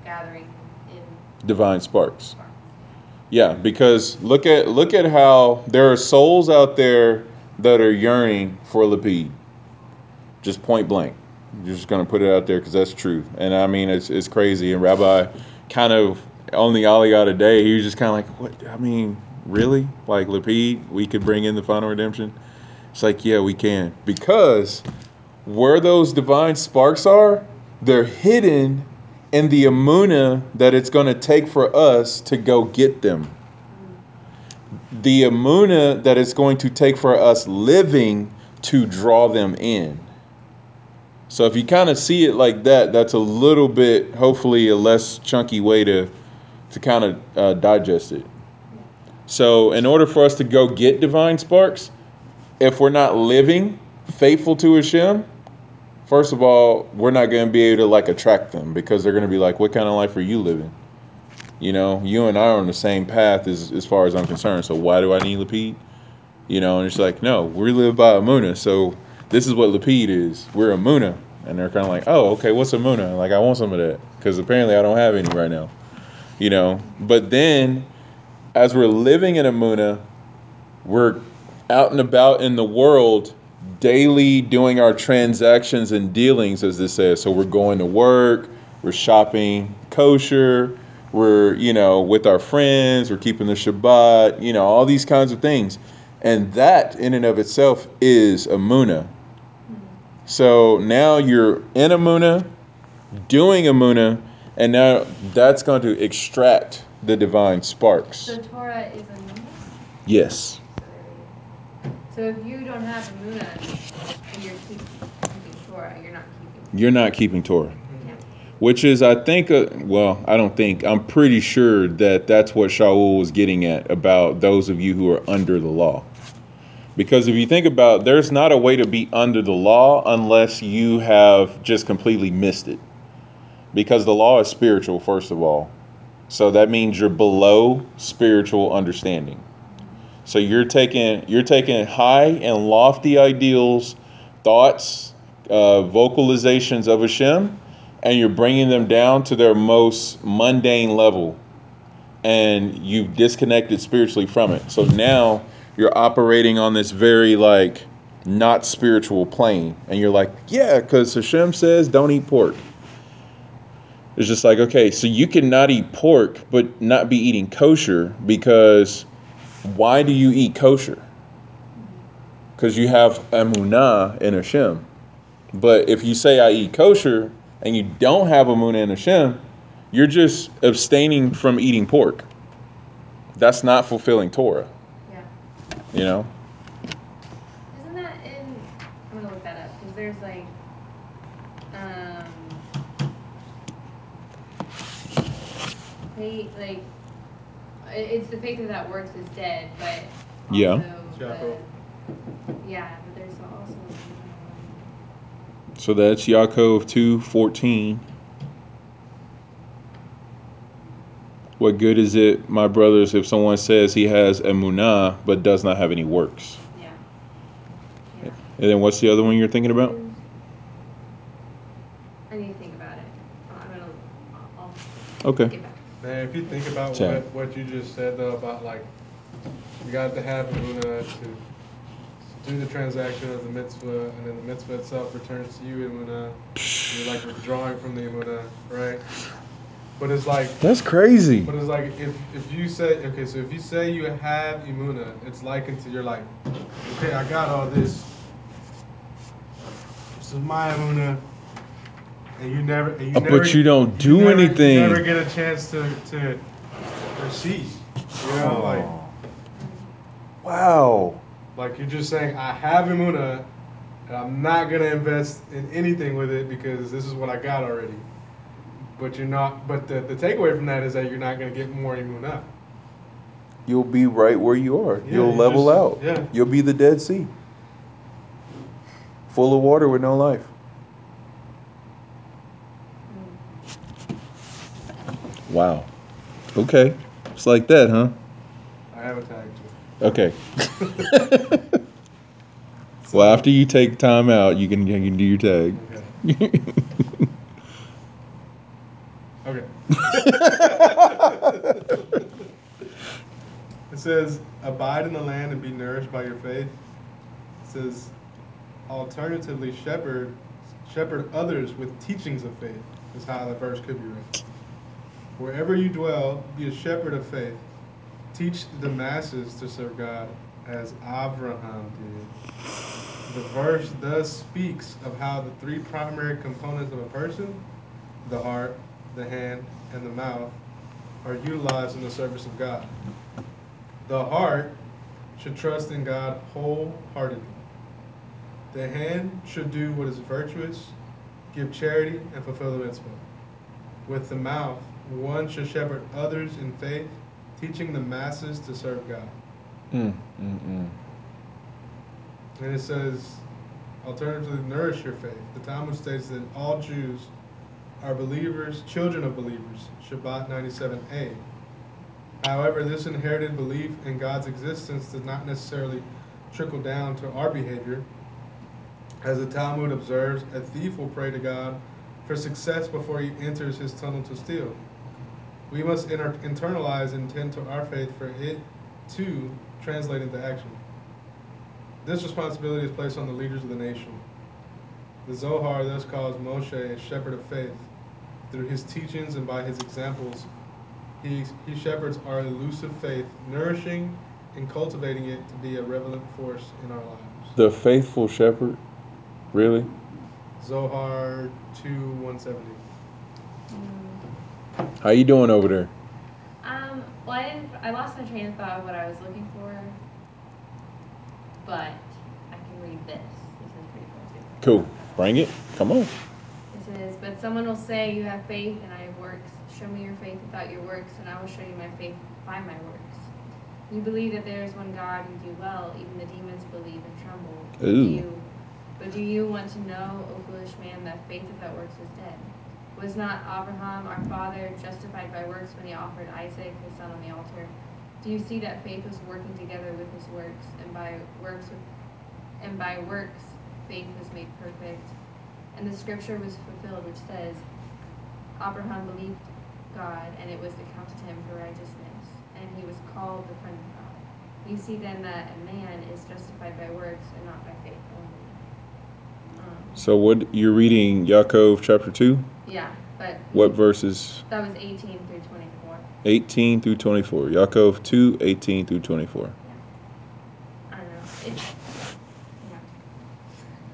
gathering in Divine sparks. sparks. Yeah, because look at look at how there are souls out there that are yearning for Lapid. Just point blank. I'm just gonna put it out there because that's truth. And I mean it's it's crazy. And Rabbi kind of on the Aliyah today, he was just kind of like, what? I mean, really? Like Lapid, we could bring in the final redemption? It's like, yeah, we can because where those divine sparks are, they're hidden in the amuna that it's going to take for us to go get them. The amuna that it's going to take for us living to draw them in. So if you kind of see it like that, that's a little bit, hopefully, a less chunky way to to kind of uh, digest it. So in order for us to go get divine sparks, if we're not living faithful to Hashem, first of all, we're not going to be able to like attract them because they're going to be like, what kind of life are you living? You know, you and I are on the same path as, as far as I'm concerned. So why do I need Lapid? You know, and it's like, no, we live by Amuna. So this is what Lapid is. We're Amuna. And they're kind of like, oh, okay, what's Amuna? Like, I want some of that because apparently I don't have any right now. You know, but then as we're living in Amuna, we're out and about in the world daily doing our transactions and dealings as this says so we're going to work we're shopping kosher we're you know with our friends we're keeping the shabbat you know all these kinds of things and that in and of itself is a muna so now you're in a muna doing a muna and now that's going to extract the divine sparks So Torah is a muna. yes So if you don't have a muna and you're keep, keeping Torah, you're not keeping. you're not keeping torah. Which is i think uh, well i don't think i'm pretty sure that that's what shaul was getting at about those of you who are under the law. Because if you think about there's not a way to be under the law unless you have just completely missed it. Because the law is spiritual first of all. So that means you're below spiritual understanding. So you're taking you're taking high and lofty ideals thoughts uh, vocalizations of Hashem and you're bringing them down to their most mundane level and you've disconnected spiritually from it. So now you're operating on this very like not spiritual plane and you're like yeah because hashem says don't eat pork. It's just like okay so you can not eat pork but not be eating kosher because why do you eat kosher? Because you have emunah in hashem. But if you say I eat kosher and you don't have a moon and a Hashem, you're just abstaining from eating pork. That's not fulfilling Torah, Yeah. you know? Isn't that in? I'm gonna look that up because there's like, um, faith like, it's the faith of that works is dead, but Yeah. also Jacob. the, yeah, but there's also. um, So that's Yaakov 2:14. What good is it, my brothers, if someone says he has emunah but does not have any works? Yeah. Yeah. And then what's the other one you're thinking about? I need to think about it. I'm gonna. I'll, I'll Okay. Man, if you think about Check. what, what you just said though about like you got to have Amuna to do the transaction of the mitzvah, and then the mitzvah itself returns to you Amuna. You're like withdrawing from the Amuna, right? But it's like That's crazy. But it's like if if you say okay, so if you say you have imuna, it's likened to you're like, okay, I got all this, this is my imuna, and you never, and you Uh, never, but you don't do never- anything. You never get a chance to to receive. You know, like Wow. Like you're just saying, I have Imuna, and I'm not gonna invest in anything with it because this is what I got already. But you're not. But the, the takeaway from that is that you're not gonna get more Imuna. You'll be right where you are. Yeah, You'll you level just- out. yeah. You'll be the Dead Sea. Full of water with no life. Wow. Okay. It's like that, huh? I have a tag too. Okay. well, after you take time out, you can you can do your tag. Okay. Okay. it says, abide in the land and be nourished by your faith. It says, alternatively, shepherd, shepherd others with teachings of faith, is how the verse could be read. Wherever you dwell, be a shepherd of faith. Teach the masses to serve God as Abraham did. The verse thus speaks of how the three primary components of a person, the heart, the hand, and the mouth, are utilized in the service of God. The heart should trust in God wholeheartedly. The hand should do what is virtuous, give charity, and fulfill the mitzvah. With the mouth, one should shepherd others in faith, teaching the masses to serve God. Mm, mm, mm. And it says, alternatively, nourish your faith. The Talmud states that all Jews are believers, children of believers. Shabbat 97a. However, this inherited belief in God's existence does not necessarily trickle down to our behavior. As the Talmud observes, a thief will pray to God for success before he enters his tunnel to steal. We must inter- internalize and tend to our faith for it to translate into action. This responsibility is placed on the leaders of the nation. The Zohar thus calls Moshe a shepherd of faith. Through his teachings and by his examples, he, he shepherds our elusive faith, nourishing and cultivating it to be a relevant force in our lives. The faithful shepherd. Really? Zohar 2 170. How you doing over there? Um, well, I didn't, I lost my train of thought of what I was looking for, but I can read this. This is pretty cool too. Cool. Bring it. Come on. It says, But someone will say, You have faith, and I have works. Show me your faith without your works, and I will show you my faith by my works. You believe that there is one God, and do well. Even the demons believe and tremble. Do Ooh. you, but do you want to know, O foolish man, that faith without works is dead? Was not Abraham, our father, justified by works when he offered Isaac, his son, on the altar? Do you see that faith was working together with his works, and by works and by works faith was made perfect? And the scripture was fulfilled, which says, Abraham believed God, and it was accounted to him for righteousness, and he was called the friend of God. You see then that a man is justified by works and not by faith So what you're reading Yaakov chapter 2? yeah, but What verses? that was 18 through 24. 18 through 24. Yaakov 2, 18 through 24. Yeah. I don't know. It's, yeah.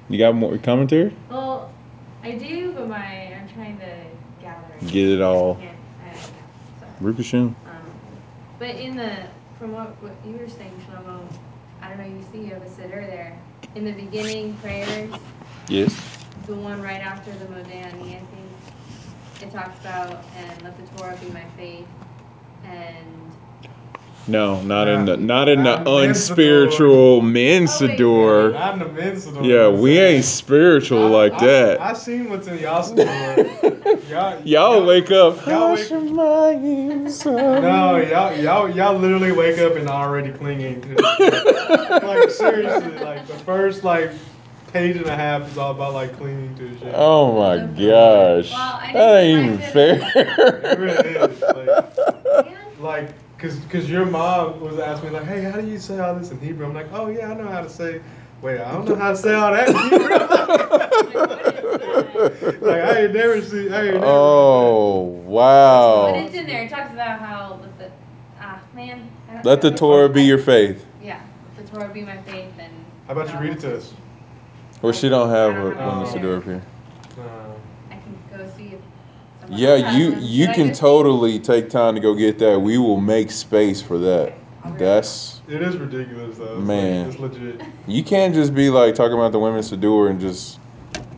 You got more commentary? Well, I do, but my I'm trying to gather. Get it all. I can't. I, yeah. So. Um, but in the, from what, what you were saying, Shlomo, I don't know, you see you have a sitter there. In the beginning prayers, Yes. the one right after the Modeh Ani, I think, it talks about, and let the Torah be my faith, and, No, not in the not in the Not men's Siddur. unspiritual men's Siddur. Oh, not in the men's store. Yeah, we saying. ain't spiritual I- like I, that. I seen what's in y'all store. y'all, Y'all wake up. Y'all wake, no, y'all, y'all, y'all literally wake up and already clinging like seriously, like the first like page and a half is all about like clinging to shit. Oh my gosh. Well, That ain't even find It really fair. is. Like, man, like, cause, cause your mom was asking me like, hey, how do you say all this in Hebrew? I'm like, oh yeah, I know how to say. Wait, I don't know how to say all that in Hebrew. like I ain't never seen. I ain't never. Oh but wow. it's in there, it talks about how, let the, ah, man. Let the Torah be your faith. Yeah, the Torah be my faith, and. How about you read it to us? Well, she don't have a don't women's one to do up here. Um, I can go see if someone Yeah, else has you them. you Should I can go totally take time to go get that. We will make space for that. I'll be right That's it is ridiculous though. It's Man. it's legit. you can't just be like talking about the women's to do and just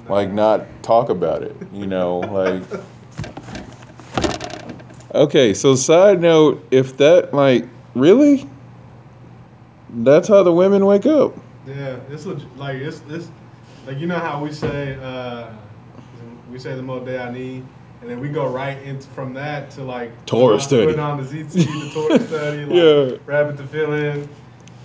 like not talk about it. You know, like. Okay, so side note, if that like really, that's how the women wake up. Yeah, it's legit. Like it's it's like you know how we say uh, we say the Modeh Ani, and then we go right into from that to like Torah study. putting on the ZT, the Torah study, like Yeah. wrapping to fill in,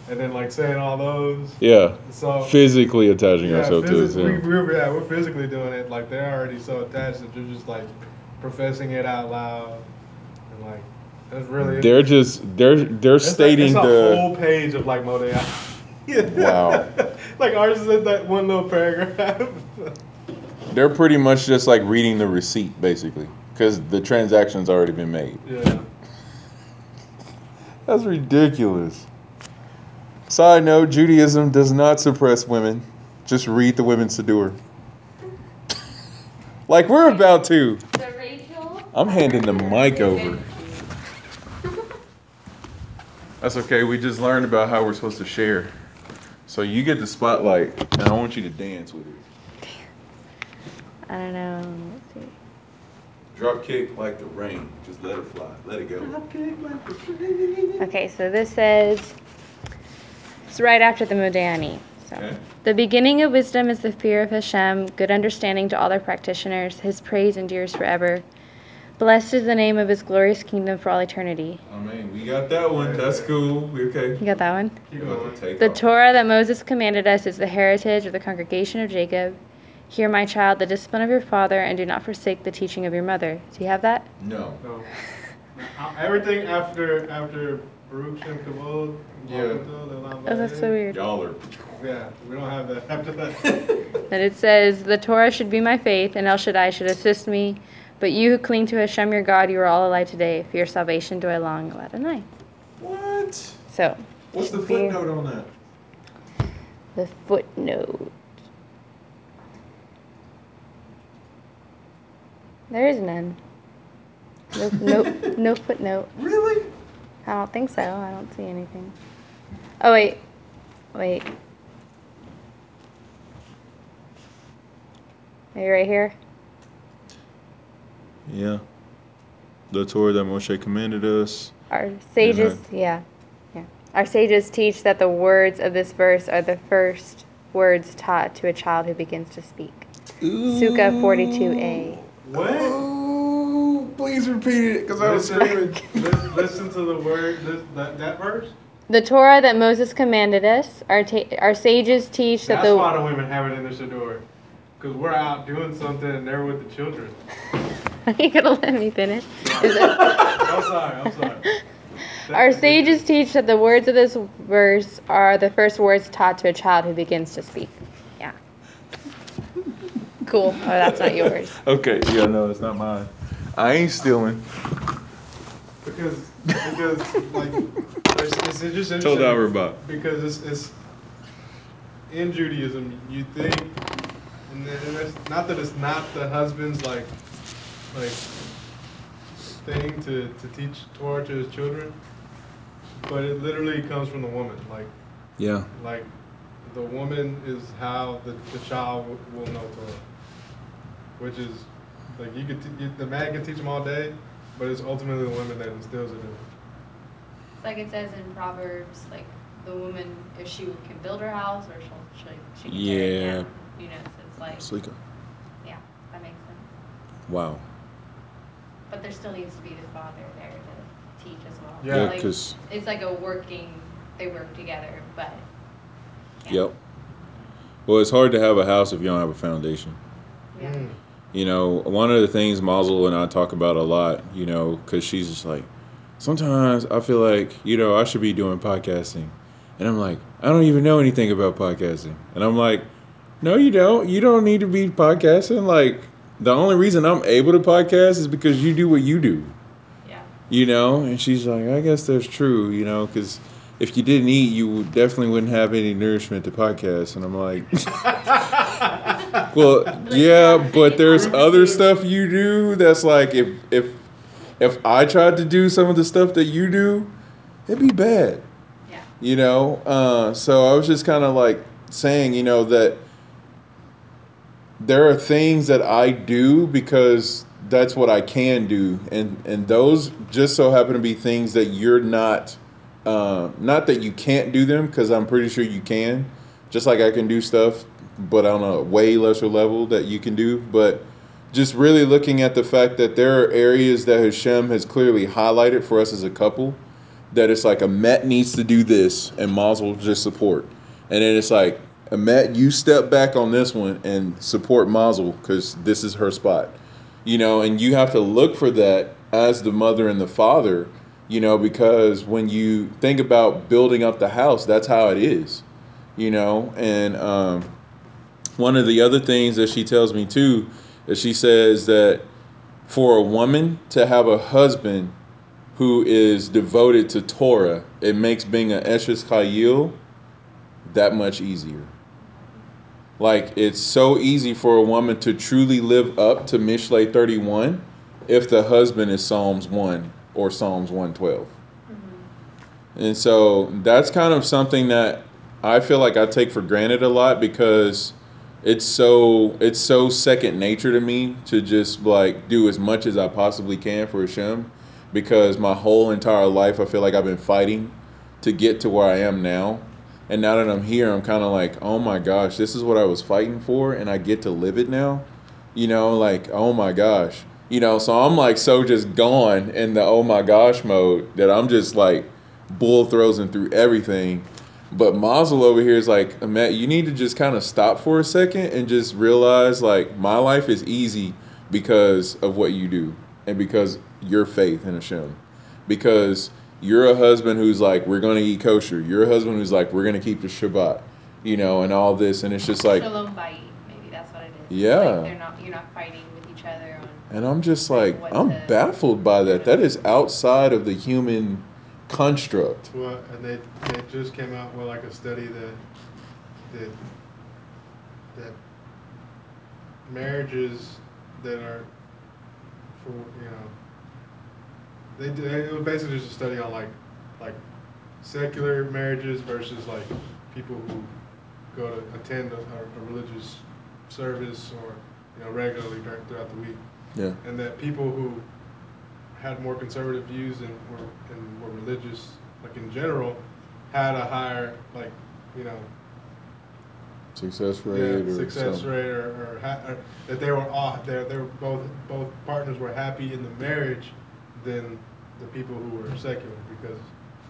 and then like saying all those. Yeah, So physically attaching yeah, ourselves to it. we, Yeah. we're yeah we're physically doing it. Like they're already so attached that they're just like professing it out loud, and like that's really They're just they're they're It's like- stating a the whole page of like Modeh Ani. Wow. like ours is in that one little paragraph. they're pretty much just like reading the receipt basically because the transaction's already been made. yeah. That's ridiculous. Side note: Judaism does not suppress women. Just read the women's Siddur. Like we're about to. So Rachel. I'm handing the mic over. That's okay. We just learned about how we're supposed to share. So you get the spotlight, and I want you to dance with it. I don't know. Let's see. Drop kick like the rain. Just let it fly. Let it go. Okay, so this says it's right after the Modeh Ani. So Okay. the beginning of wisdom is the fear of Hashem, good understanding to all their practitioners. His praise endures forever. Blessed is the name of his glorious kingdom for all eternity. I mean, we got that one. That's cool. We okay. You got that one? Keep We're about going. to take The off. Torah that Moses commanded us is the heritage of the congregation of Jacob. Hear, my child, the discipline of your father, and do not forsake the teaching of your mother. Do you have that? No. No. Uh, Everything after after Baruch Shem Kavod. Yeah. Oh, that's so weird. Y'all are. Yeah, we don't have that after that. And it says, The Torah should be my faith, and El Shaddai should assist me. But you who cling to Hashem your God, you are all alive today. For your salvation do I long, O Adonai. What? So, What's the footnote on that? The footnote. There is none. No, no, no footnote. Really? I don't think so. I don't see anything. Oh wait, wait. Are you right here. Yeah. The Torah that Moshe commanded us. Our sages, yeah, yeah. Our sages teach that the words of this verse are the first words taught to a child who begins to speak. Sukkah 42a. What? Ooh, please repeat it, because I was Listen, screaming. listen, listen to the word. This, that, that verse. The Torah that Moses commanded us, our, ta- our sages teach that That's the. why the women have it in their shador. Because we're out doing something and they're with the children. Are you gonna let me finish? Is it- I'm sorry. I'm sorry. Our sages teach that the words of this verse are the first words taught to a child who begins to speak. Yeah. Cool. Oh, that's not yours. Okay, yeah, no, it's not mine. I ain't stealing. Because because like it's, it's just interesting. Told our about. because it's, it's in Judaism, you think, and then it's not that it's not the husband's like, like thing to, to teach Torah to his children, but it literally comes from the woman. Like, Yeah. like the woman is how the, the child will, will know Torah, which is like you could t- you, the man can teach them all day, but it's ultimately the woman that instills it in them. It's like it says in Proverbs, like the woman, if she can build her house or she'll, she, she can tear it Yeah. down. You know, so it's like, Slika. yeah, that makes sense. Wow. But there still needs to be the father there to teach as well. Yeah. Yeah, Like, 'cause- It's like a working, they work together, but. yeah. Yep. Well, it's hard to have a house if you don't have a foundation. Yeah. Mm. You know, one of the things Mazel and I talk about a lot, you know, because she's just like, sometimes I feel like, you know, I should be doing podcasting. And I'm like, I don't even know anything about podcasting. And I'm like, no, you don't. You don't need to be podcasting. Like, the only reason I'm able to podcast is because you do what you do, Yeah. you know? And she's like, I guess that's true, you know, because if you didn't eat, you definitely wouldn't have any nourishment to podcast. And I'm like, Well, yeah, but there's other stuff you do that's like if if if I tried to do some of the stuff that you do, it'd be bad. Yeah. You know? Uh so I was just kind of like saying, you know, that there are things that I do because that's what I can do, and and those just so happen to be things that you're not, uh, not that you can't do them because I'm pretty sure you can, just like I can do stuff, but on a way lesser level that you can do, but. Just really looking at the fact that there are areas that Hashem has clearly highlighted for us as a couple, that it's like a Met needs to do this and Maz will just support. And then it's like, Matt, you step back on this one and support Mazel because this is her spot. You know, and you have to look for that as the mother and the father, you know, because when you think about building up the house, that's how it is, you know. And um, one of the other things that she tells me too is she says that for a woman to have a husband who is devoted to Torah, it makes being an Eshes Chayil that much easier. Like it's so easy for a woman to truly live up to Mishle 31 if the husband is Psalms 1 or Psalms 112. Mm-hmm. And so that's kind of something that I feel like I take for granted a lot because it's so it's so second nature to me to just like do as much as I possibly can for Hashem because my whole entire life I feel like I've been fighting to get to where I am now. And now that I'm here, I'm kind of like, oh my gosh, this is what I was fighting for, and I get to live it now. You know, like, oh my gosh. You know, so I'm like so just gone in the oh my gosh mode that I'm just like bull throws and through everything. But Mazel over here is like, Matt, you need to just kind of stop for a second and just realize like my life is easy because of what you do and because your faith in Hashem. Because you're a husband who's like, we're going to eat kosher. You're a husband who's like, we're going to keep the Shabbat, you know, and all this. And it's just like, Shalom bayit, maybe that's what it is. Yeah. Like they're not, you're not fighting with each other on. and I'm just like, What I'm the- baffled by that. That is outside of the human construct. Well, and they, they just came out with like a study that, that, that marriages that are for, you know, they did, it was basically just a study on like, like secular marriages versus like people who go to attend a, a religious service or, you know, regularly during, throughout the week Yeah. and that people who had more conservative views and were and were religious, like in general, had a higher like you know Success yeah, rate or success something. rate or, or, ha- or that they were all they they were both both partners were happy in the marriage than the people who were secular because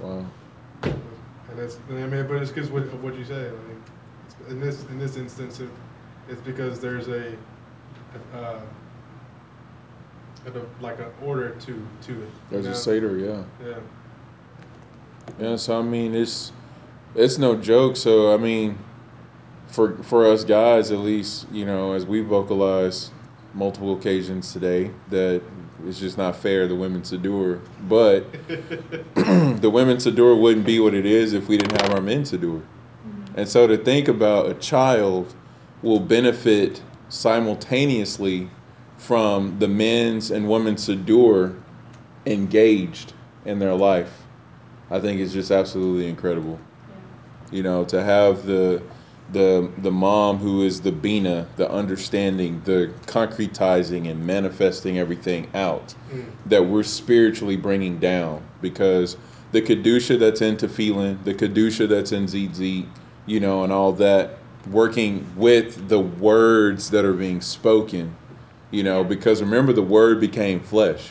Wow. and that's I mean but it's because what, of what you say I mean it's- in this in this instance it, it's because there's a, uh, a- like an order to to it. you There's know? a Seder, yeah. Yeah. Yeah, so I mean, it's it's no joke. So I mean, for for us guys, at least, you know, as we vocalized multiple occasions today, that it's just not fair the women Siddur. But the women Siddur wouldn't be what it is if we didn't have our men Siddur. Mm-hmm. And so to think about a child will benefit simultaneously from the men's and women's Siddur engaged in their life. I think it's just absolutely incredible. You know, to have the the the mom who is the bina, the understanding, the concretizing and manifesting everything out Mm. that we're spiritually bringing down. Because the kedusha that's in tefillin, the kedusha that's in tzitzit, you know, and all that, working with the words that are being spoken, you know, because remember the word became flesh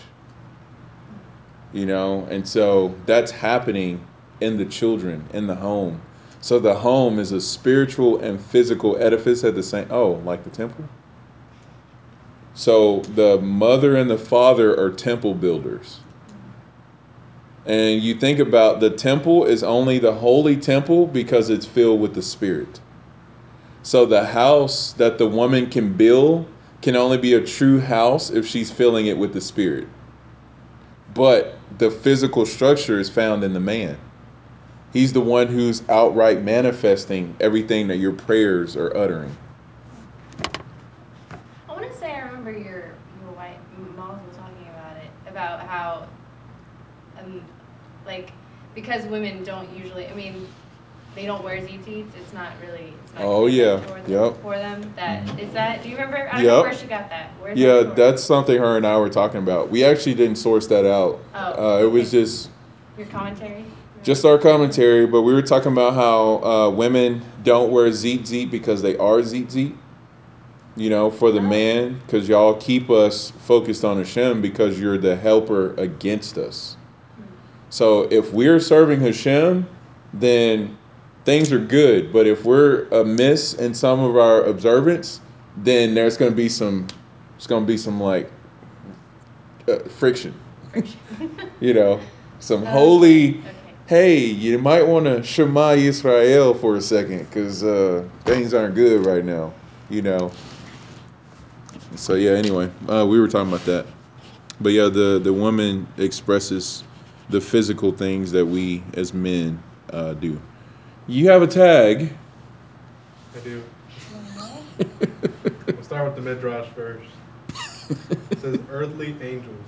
you know? And so that's happening in the children in the home so the home is a spiritual and physical edifice at the same oh like the temple? So the mother and the father are temple builders. And you think about the temple is only the holy temple because it's filled with the spirit. So the house that the woman can build can only be a true house if she's filling it with the spirit. But the physical structure is found in the man. He's the one who's outright manifesting everything that your prayers are uttering. I want to say I remember your your wife Miles was talking about it about how um like because women don't usually I mean they don't wear ZTs. It's not really. It's not oh yeah. For them, yep. For them, that is that. Do you remember? I don't yep. know where she got that. Where's yeah, that that's something her and I were talking about. We actually didn't source that out. Oh. Uh, it was just. Your commentary just our commentary, but we were talking about how uh, women don't wear tzitzit because they are tzitzit. You know, for the man, because y'all keep us focused on Hashem because you're the helper against us. So if we're serving Hashem, then things are good. But if we're amiss in some of our observance, then there's going to be some, it's going to be some like uh, friction. you know, some holy. Hey, you might want to Shema Israel for a second because uh, things aren't good right now. You know. So yeah. Anyway, uh, we were talking about that, but yeah, the the woman expresses the physical things that we as men uh, do. You have a tag. I do. We'll start with the midrash first. It says earthly angels.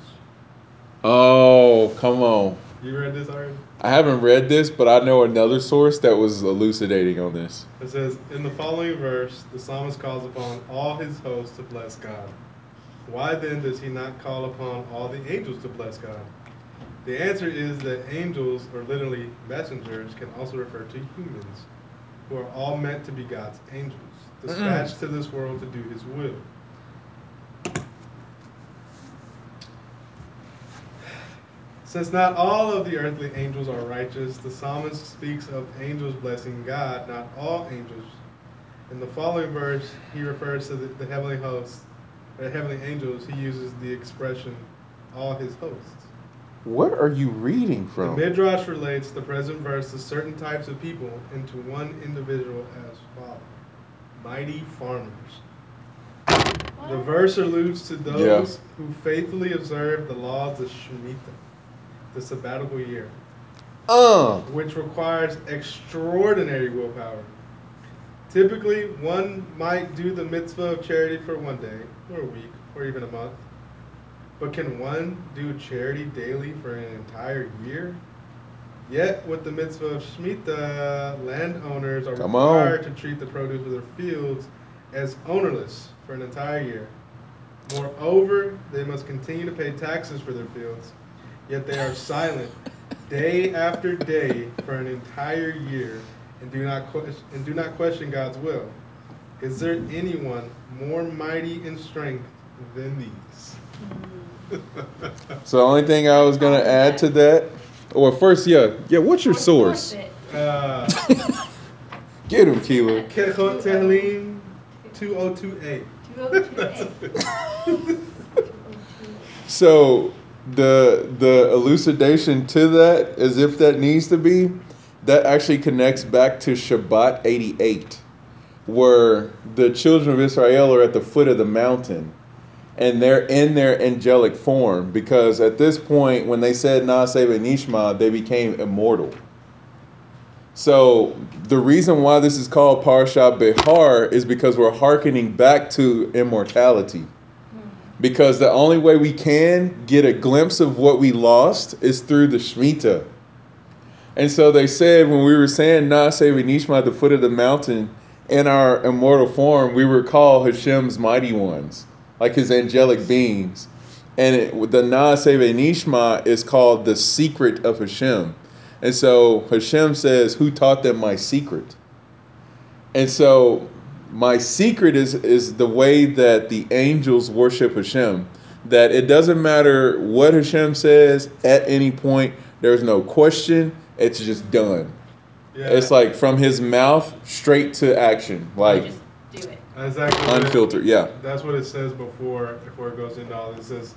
Oh, come on. You read this already? I haven't read this, but I know another source that was elucidating on this. It says, In the following verse, the psalmist calls upon all his hosts to bless God. Why then does he not call upon all the angels to bless God? The answer is that angels, or literally messengers, can also refer to humans, who are all meant to be God's angels, dispatched to this world to do his will. Since not all of the earthly angels are righteous, the psalmist speaks of angels blessing God, not all angels. In the following verse, he refers to the, the heavenly hosts, the heavenly angels. He uses the expression all his hosts. What are you reading from? The? Midrash relates the present verse to certain types of people and to one individual as follows mighty farmers. The verse alludes to those who faithfully observe the laws of Shemitah, the sabbatical year, Uh. which requires extraordinary willpower. Typically, one might do the mitzvah of charity for one day, or a week, or even a month. But can one do charity daily for an entire year? Yet, with the mitzvah of Shemitah, landowners are Come on. required to treat the produce of their fields as ownerless for an entire year. Moreover, they must continue to pay taxes for their fields, yet they are silent day after day for an entire year and do not question, and do not question God's will. Is there anyone more mighty in strength than these? So the only thing I was gonna add to that, or first, yeah, yeah. What's your source? Uh, Get him, Keeler. Kechot Tehillim 202a. 202A. So the the elucidation to that, as if that needs to be, that actually connects back to Shabbat eighty eight, where the children of Israel are at the foot of the mountain, and they're in their angelic form because at this point, when they said Naaseh Nishma, they became immortal. So the reason why this is called Parsha Behar is because we're hearkening back to immortality. Because the only way we can get a glimpse of what we lost is through the Shemitah. And so they said when we were saying Naaseh Nishma at the foot of the mountain in our immortal form, we were called Hashem's mighty ones, like his angelic beings. And it, the Naaseh Nishma is called the secret of Hashem. And so Hashem says, Who taught them my secret? And so my secret is is the way that the angels worship Hashem. That it doesn't matter what Hashem says at any point, there's no question, it's just done. Yeah, It's like from his mouth straight to action. Like Just do it. that's actually it- unfiltered, yeah. That's what it says before before it goes into all this. It says,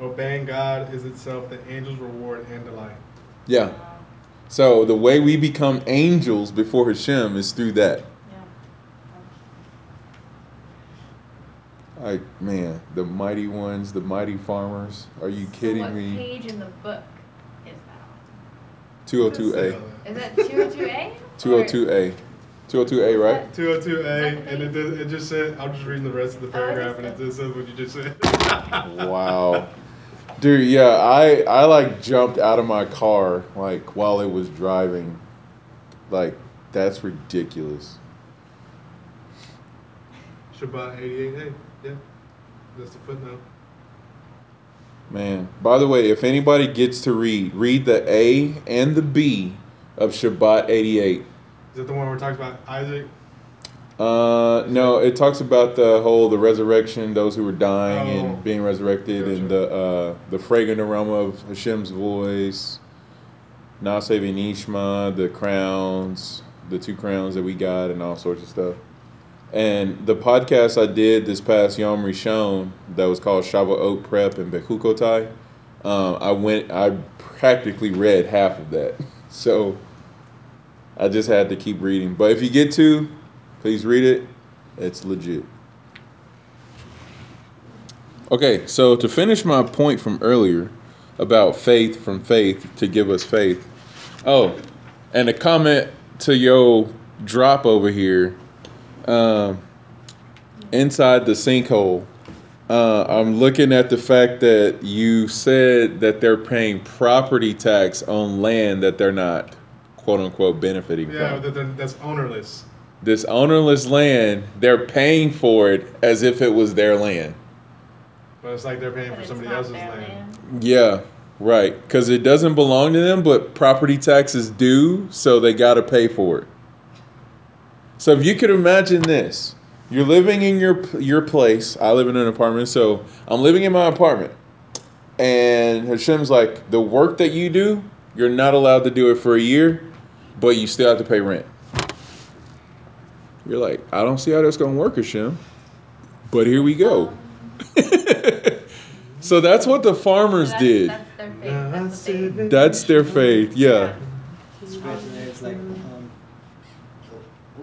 obeying God is itself the angel's reward and delight. Yeah. So the way we become angels before Hashem is through that. Yeah. Like man, the mighty ones, the mighty farmers. Are you kidding so what me? page in the book is that 202A. Is that 202A? 202A. 202A, right? 202A, Is that oh the and it, does, it just said, I'm just reading the rest of the Oh, paragraph, and it just says what you just said. Wow. Dude, yeah, I I like jumped out of my car like while it was driving. Like that's ridiculous. Shabbat 88. That's the footnote. Man, by the way, if anybody gets to read, read the A and the B of Shabbat 88. Is that the one where it talks about Isaac? Uh, no, it talks about the whole the resurrection, those who were dying Oh. and being resurrected, and the uh, the fragrant aroma of Hashem's voice. Naaseh Nishma, the crowns, the two crowns that we got, and all sorts of stuff. And the podcast I did this past Yom Rishon that was called Shavuot Prep and Bechukotai, um, I went, I practically read half of that. So I just had to keep reading. But if you get to, please read it. It's legit. Okay, so to finish my point from earlier about faith from faith to give us faith. Oh, and a comment to yo drop over here. Um, inside the sinkhole. Uh, I'm looking at the fact that you said that they're paying property tax on land that they're not, quote unquote, benefiting Yeah, from. that, that, that's ownerless. This ownerless land, they're paying for it as if it was their land. But it's like they're paying But for somebody else's their land. Yeah, right. Because it doesn't belong to them, but property taxes do, so they got to pay for it. So if you could imagine this, you're living in your your place. I live in an apartment, so I'm living in my apartment, and Hashem's like, the work that you do, you're not allowed to do it for a year, but you still have to pay rent. You're like, I don't see how that's gonna work, Hashem. But here we go. so that's what the farmers that's, did. That's their faith. That's. That's their faith, yeah. Scratching their heads like, um,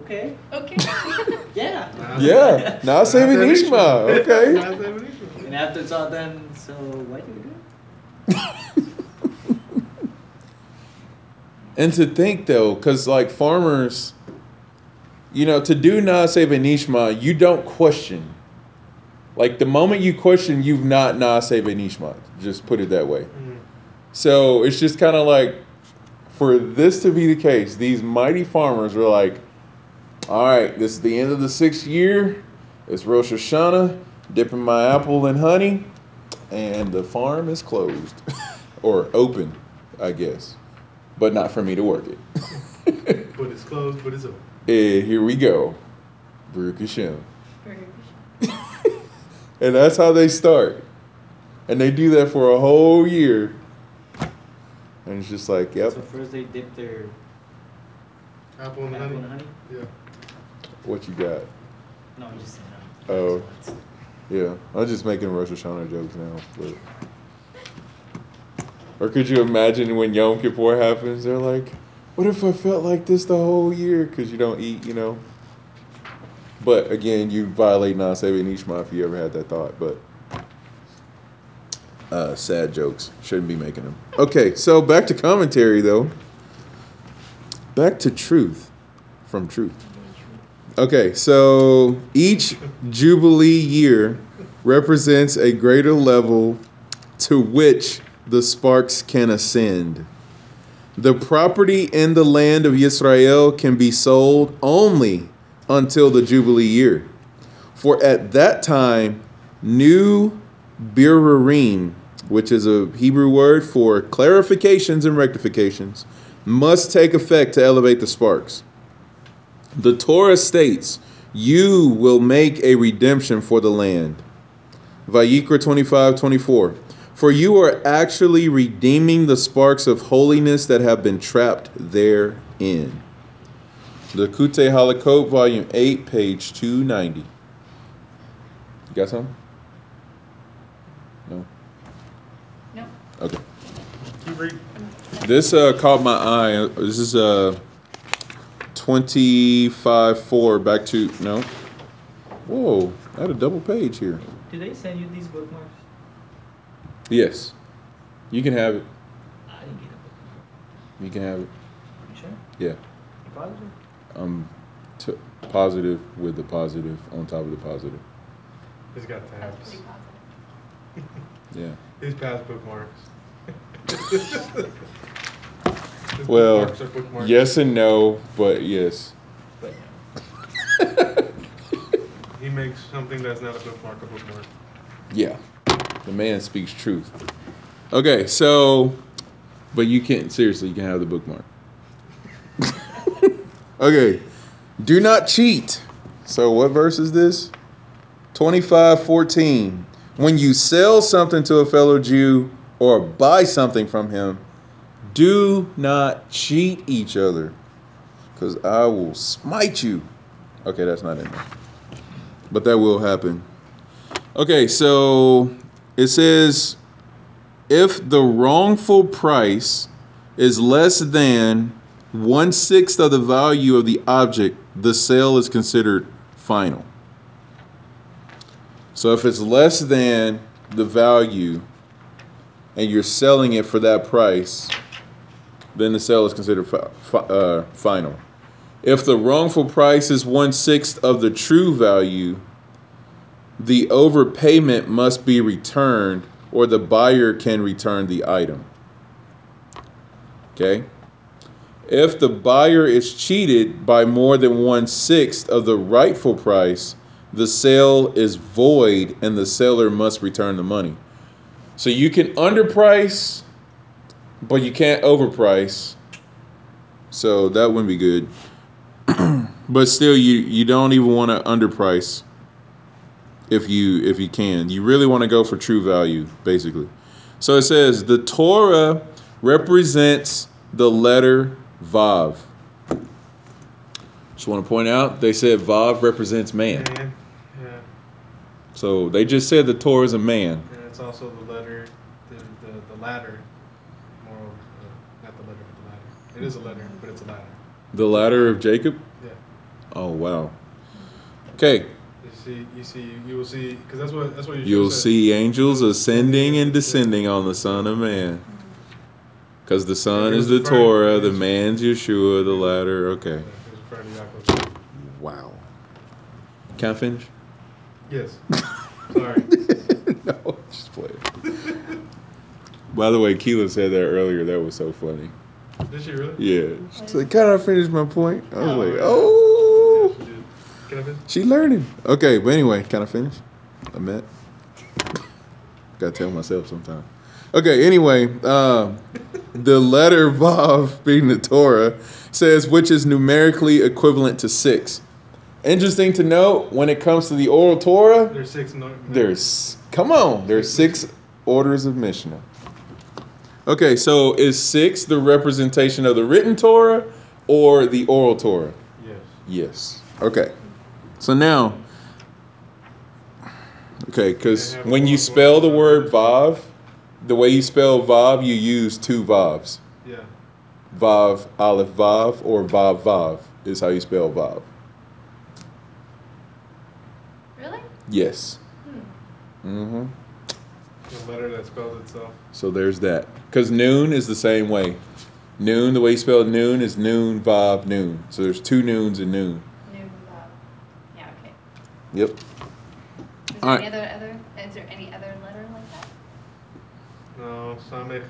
okay, Okay. yeah. Nah. Yeah. Now saving Not Ishma. Ishma. Okay. Not saving Ishma. And after it's all done, so why do we do it? And to think though, because like farmers, you know, to do Naaseh Nishma, you don't question. Like the moment you question, you've not Naaseh Nishma. Just put it that way. Mm. So it's just kind of like, for this to be the case, these mighty farmers were like, all right, this is the end of the sixth year. It's Rosh Hashanah, dipping my apple in honey, and the farm is closed or open, I guess, but not for me to work it. But it's closed, but it's open. and here we go, Baruch Hashem. Very And that's how they start. And they do that for a whole year. And it's just like, yep, So first they dip their Apple and apple honey. in honey. Yeah. What you got? No, I'm just saying. Oh. Yeah, I'm just making Rosh Hashanah jokes now. But. Or could you imagine when Yom Kippur happens? They're like, what if I felt like this the whole year? Because you don't eat, you know? But again, you violate non saving Nishma if you ever had that thought. But uh, sad jokes. Shouldn't be making them. Okay, so back to commentary, though. Back to truth from truth. Okay, so each Jubilee year represents a greater level to which the sparks can ascend. The property in the land of Israel can be sold only until the Jubilee year. For at that time, new birurim, which is a Hebrew word for clarifications and rectifications, must take effect to elevate the sparks. The Torah states, You will make a redemption for the land. Vayikra 25 24. For you are actually redeeming the sparks of holiness that have been trapped therein. Likutei Halachot, Volume 8, page 290. You got something? No? No. Okay. Keep reading. This uh, caught my eye. This is uh, 25 4 back to. No. Whoa, I had a double page here. Did they send you these bookmarks? Yes. You can have it. I didn't get a bookmark. You can have it. You sure? Yeah. You positive? I'm t- positive with the positive on top of the positive. He's got That's tabs. pretty positive. Yeah. He's past bookmarks. His Well, bookmarks are bookmarks. yes and no, but yes. But He makes something that's not a bookmark a bookmark. Yeah. The man speaks truth. Okay, so, but you can't, seriously, you can have the bookmark. okay, do not cheat. So, what verse is this? 25 14. When you sell something to a fellow Jew or buy something from him, do not cheat each other, because I will smite you. Okay, that's not in there. But that will happen. Okay, so it says if the wrongful price is less than one sixth of the value of the object, the sale is considered final. So if it's less than the value and you're selling it for that price, then the sale is considered fi- fi- uh, final. If the wrongful price is one sixth of the true value, the overpayment must be returned or the buyer can return the item. Okay? If the buyer is cheated by more than one sixth of the rightful price, the sale is void and the seller must return the money. So you can underprice, but you can't overprice. So that wouldn't be good. but still, you, you don't even want to underprice if you if you can. You really want to go for true value, basically. So it says the Torah represents the letter Vav. Just want to point out they said Vav represents man. Man, yeah. So they just said the Torah is a man. And it's also the letter, the, the, the ladder. More, uh, not the letter, but the ladder. It is a letter, but it's a ladder. The ladder of Jacob. Yeah. Oh wow. Okay, You see, you see, you will see, because that's what that's what you you'll see angels ascending and descending on the Son of Man. Because the Son is the Torah, the man's Yeshua, the ladder. Okay. Wow. Can I finish? Yes. Sorry. no, just play. By the way, Keela said that earlier. That was so funny. Did she really? Yeah. She's like, can I finish my point? I was Oh, like, yeah. oh. Yes, she. Can I finish? She learning. Okay, but anyway, can I finish? I met. Gotta tell myself sometime. Okay, anyway, uh, the letter Vav, being the Torah, says which is numerically equivalent to six. Interesting to note when it comes to the oral Torah, There's six. No, there's come on, there's six orders of Mishnah. Okay, so is six the representation of the written Torah or the oral Torah? Yes. Yes. Okay. So now, okay, because when you spell the word Vav, the way you spell Vav, you use two Vavs. Yeah. Vav, Aleph, Vav, or Vav, Vav is how you spell Vav. Really? Yes. Hmm. Mm-hmm. The letter that spells itself. So there's that. Because noon is the same way. Noon, the way you spell noon is noon, Vav, noon. So there's two noons in noon. New Bob. Yeah. Okay. Yep. Is there All any right. other other? Is there any other letter like that? No, Samech.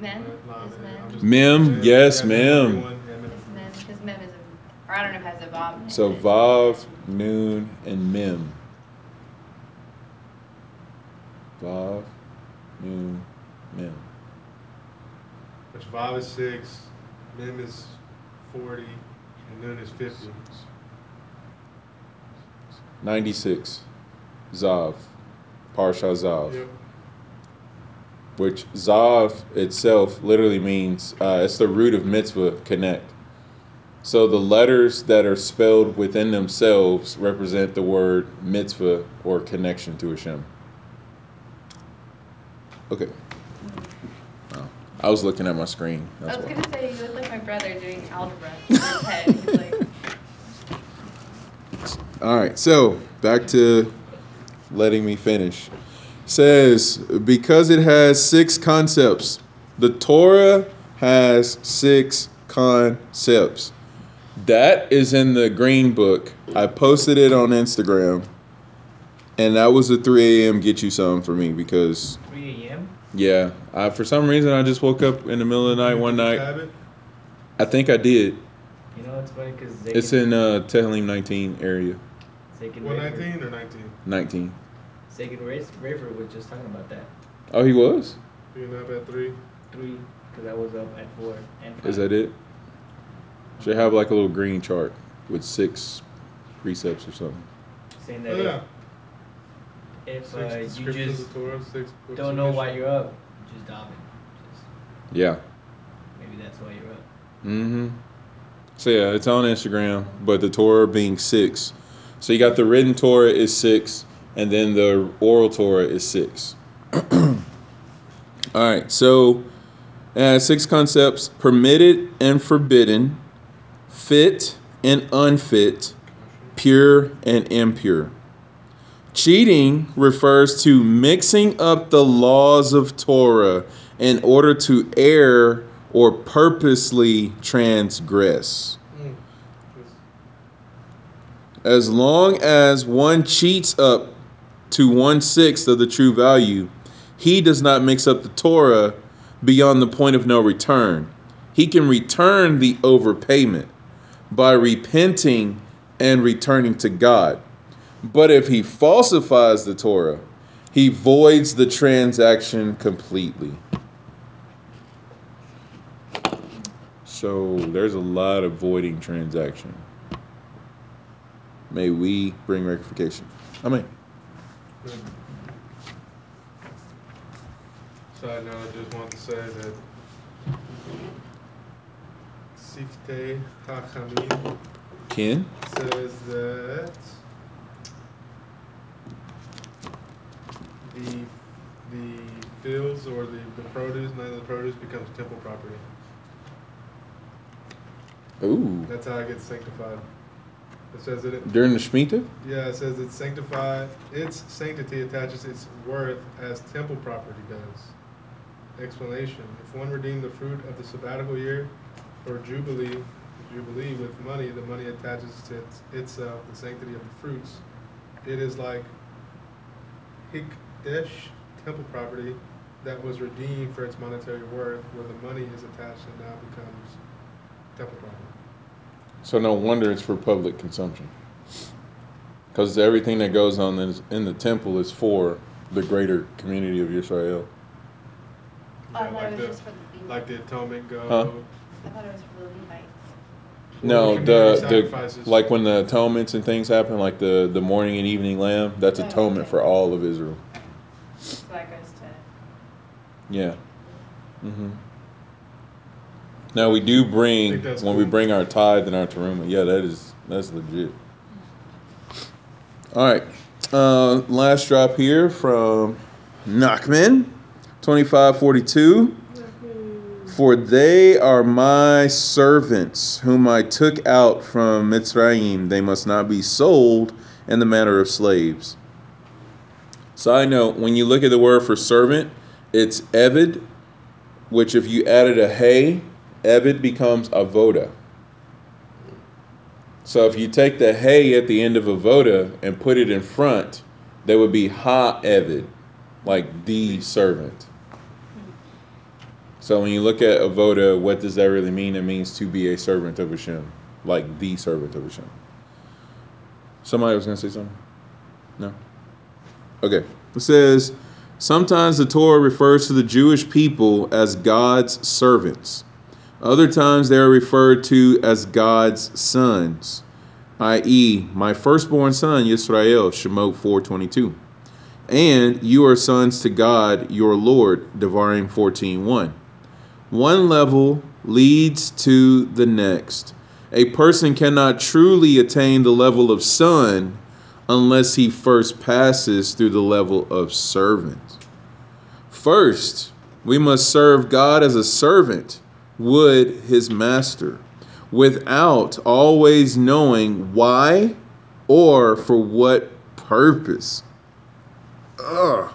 Men uh, is I'm men. just- Mem, yes, yeah, mem. everyone, yeah, mem. Is men because mem is a, or I don't know if it has a bob. So but Vav, Noon, and Mem. Vav, Noon, Mem. Which Vav is six, Mem is forty, and Nun is fifty. 96. Tzav. Parsha Tzav. Yep. Which Tzav itself literally means, uh, it's the root of mitzvah, connect. So the letters that are spelled within themselves represent the word mitzvah or connection to Hashem. Okay. I was looking at my screen. I was why. gonna say you look like my brother doing algebra in his head. He's like, All right, so back to letting me finish. Says because it has six concepts, the Torah has six concepts. That is in the green book. I posted it on Instagram, and that was a 3 a.m. get you some for me because 3 a.m. Yeah. I, for some reason, I just woke up in the middle of the night one night. tab it? I think I did. You know, it's funny because It's in uh, Tehillim 19 area. Zakin What, 19 or 19? 19. Zakin Rafer Rafer was just talking about that. Oh, he was? Being up at 3. Three, because I was up at four and five. Is that it? Should have like a little green chart with six precepts or something. Saying Oh, yeah. If, if Six uh, you descriptions just of Torah, six books don't know why you're up, just daven. Just, Yeah. maybe that's why you're up. Mm-hmm. So yeah, it's on Instagram, but the Torah being six. So you got the written Torah is six, and then the oral Torah is six. All right, so uh, six concepts: permitted and forbidden, fit and unfit, pure and impure. Cheating refers to mixing up the laws of Torah in order to err or purposely transgress. As long as one cheats up to one sixth of the true value, he does not mix up the Torah beyond the point of no return. He can return the overpayment by repenting and returning to God. But if he falsifies the Torah, he voids the transaction completely. So there's a lot of voiding transaction. May we bring rectification. Amen. Side note, I just want to say that Siftei Chachamim Ken? says that the the fields or the, the produce, none of the produce becomes temple property. Ooh. That's how it gets sanctified. It says that it, During the Shemitah? yeah, it says it's sanctified. Its sanctity attaches its worth as temple property does. Explanation: If one redeemed the fruit of the sabbatical year or jubilee, jubilee with money, the money attaches to its, itself the sanctity of the fruits. It is like hekdesh, temple property, that was redeemed for its monetary worth, where the money is attached and now becomes temple property. So no wonder it's for public consumption. Because everything that goes on in, in the temple is for the greater community of Israel. Oh, I Yeah, thought like it was the- just for the Levites. Like the atonement go. Huh? I thought it was for the Levites. No, the, the like when the atonements and things happen, like the, the morning and evening lamb, that's Oh, atonement okay. for all of Israel. So that goes to. Yeah. hmm Now we do bring think that's when we bring our tithe and our teruma. Yeah, that is that's legit. All right, uh, last drop here from Nachman, twenty five forty two. For they are my servants, whom I took out from Mitzrayim. They must not be sold in the manner of slaves. Side note: When you look at the word for servant, it's evid, which if you added a hey, evid becomes avoda. So if you take the hey at the end of avoda and put it in front, there would be ha evid, like the servant. So when you look at avoda, what does that really mean? It means to be a servant of Hashem, like the servant of Hashem. Somebody was gonna say something. No. Okay. It says, sometimes the Torah refers to the Jewish people as God's servants. Other times they are referred to as God's sons, i.e., my firstborn son, Yisrael, Shemot 422. And you are sons to God, your Lord, Devarim 14.1. One level leads to the next. A person cannot truly attain the level of son unless he first passes through the level of servant. First, we must serve God as a servant would his master, without always knowing why or for what purpose. Ugh.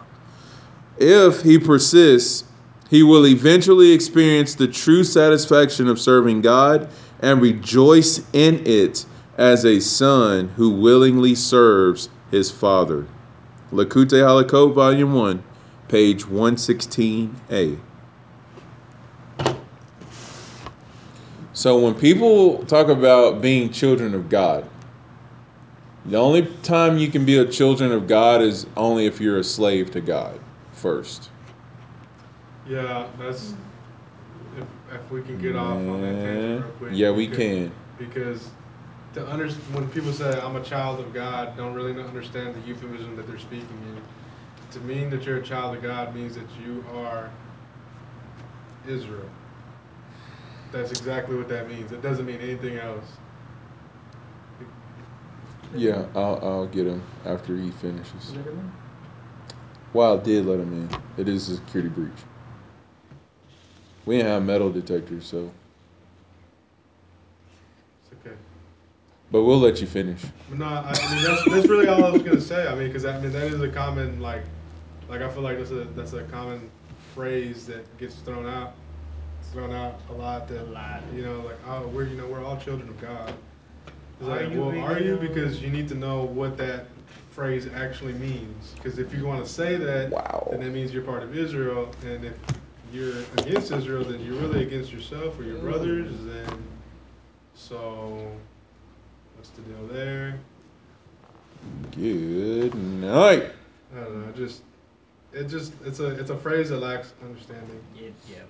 If he persists, he will eventually experience the true satisfaction of serving God and rejoice in it as a son who willingly serves his father. Likutei Halachot, Volume 1, page 116A. So when people talk about being children of God, the only time you can be a children of God is only if you're a slave to God first. Yeah, that's if, if we can get off on that tangent real quick. Yeah, we because- can. Because to under, when people say I'm a child of God, don't really understand the euphemism that they're speaking in. To mean that you're a child of God means that you are Israel. That's exactly what that means. It doesn't mean anything else. Yeah, I'll, I'll get him after he finishes. Let him in. Well, I did let him in. It is a security breach. We didn't have metal detectors, so. It's okay. But we'll let you finish. No, I, I mean that's, that's really all I was gonna say. I mean, because I mean that is a common like, like I feel like that's a that's a common phrase that gets thrown out, thrown out a lot. That A lot. you know, like oh, we're you know we're all children of God. It's Are like, you well, really are you? Because you need to know what that phrase actually means. Because if you want to say that, Wow. then that means you're part of Israel, and if you're against Israel, then you're really against yourself or your brothers. And so, what's the deal there? Good night. I don't know. Just it just it's a it's a phrase that lacks understanding. Yeah, yeah.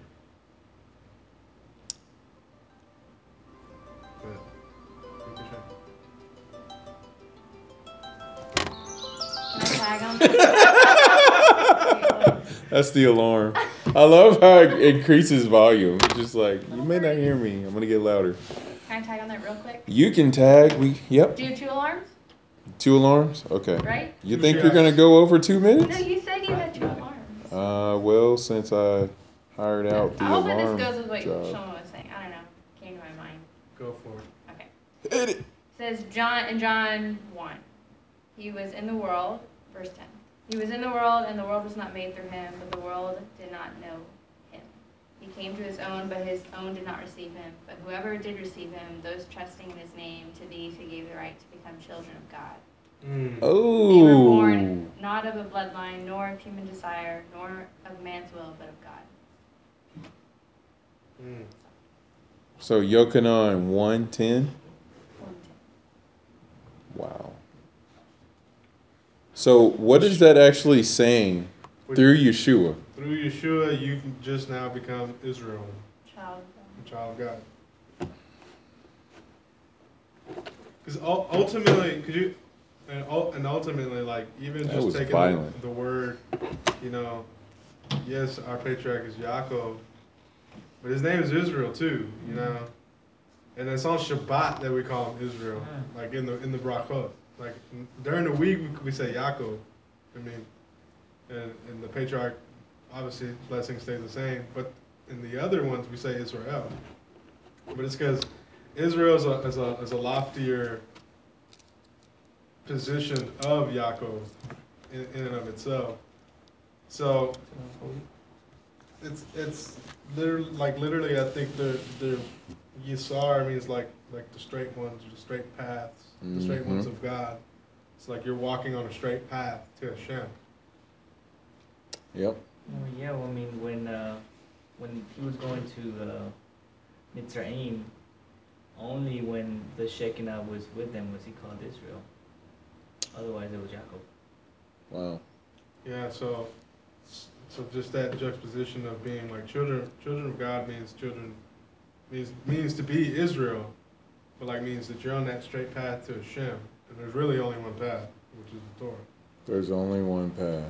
But we can try. Can I tag him? That's the alarm. I love how it increases volume. It's just like, you may not hear me. I'm going to get louder. Can I tag on that real quick? You can tag. We Yep. Do you have two alarms, Two alarms? Okay. right? You Two think you're going to go over two minutes? No, you said you had two alarms. Uh, well, since I hired out the I hope that alarm this goes with what job. Shlomo was saying. I don't know. Came to my mind. Go for it. Okay. Hit it. says John in John 1. He was in the world, verse 10. He was in the world, and the world was not made through him, but the world did not know him. He came to his own, but his own did not receive him. But whoever did receive him, those trusting in his name, to these he gave the right to become children of God. Mm. Oh. They were born not of a bloodline, nor of human desire, nor of man's will, but of God. Mm. So Yochanan 110. Wow. So what is that actually saying through Yeshua? Through Yeshua, you can just now become Israel, Child a child of God. Because ultimately, could you, and, and ultimately, like even That just taking the, the word, you know, yes, our patriarch is Yaakov, but his name is Israel too, you know, and it's on Shabbat that we call him Israel, mm. like in the in the brachot, like during the week we, we say Yaakov, I mean, and, and the patriarch, obviously blessing stays the same, but in the other ones we say Israel, but it's because Israel is a, is a is a loftier position of Yaakov in, in and of itself. So it's it's literally like literally I think the the Yisar means like like the straight ones or the straight paths, the straight ones Mhm. of God. It's like you're walking on a straight path to Hashem. Yep. Oh, yeah, well, I mean, when uh, when he was going to uh, Mitzrayim, only when the Shekinah was with them was he called Israel. Otherwise, it was Jacob. Wow. Yeah, so so just that juxtaposition of being like children children of God means children means means to be Israel, but like means that you're on that straight path to Hashem. And there's really only one path, which is the Torah. There's only one path.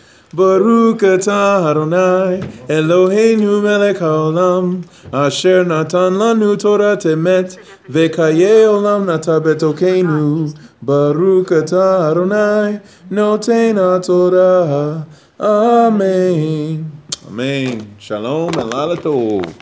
Baruch atah Adonai Eloheinu melech haolam Asher natan lanu Torah temet Vekaye olam nata betokenu Baruch atah Adonai Noten Torah Amen Amen. Shalom and Laila Tov.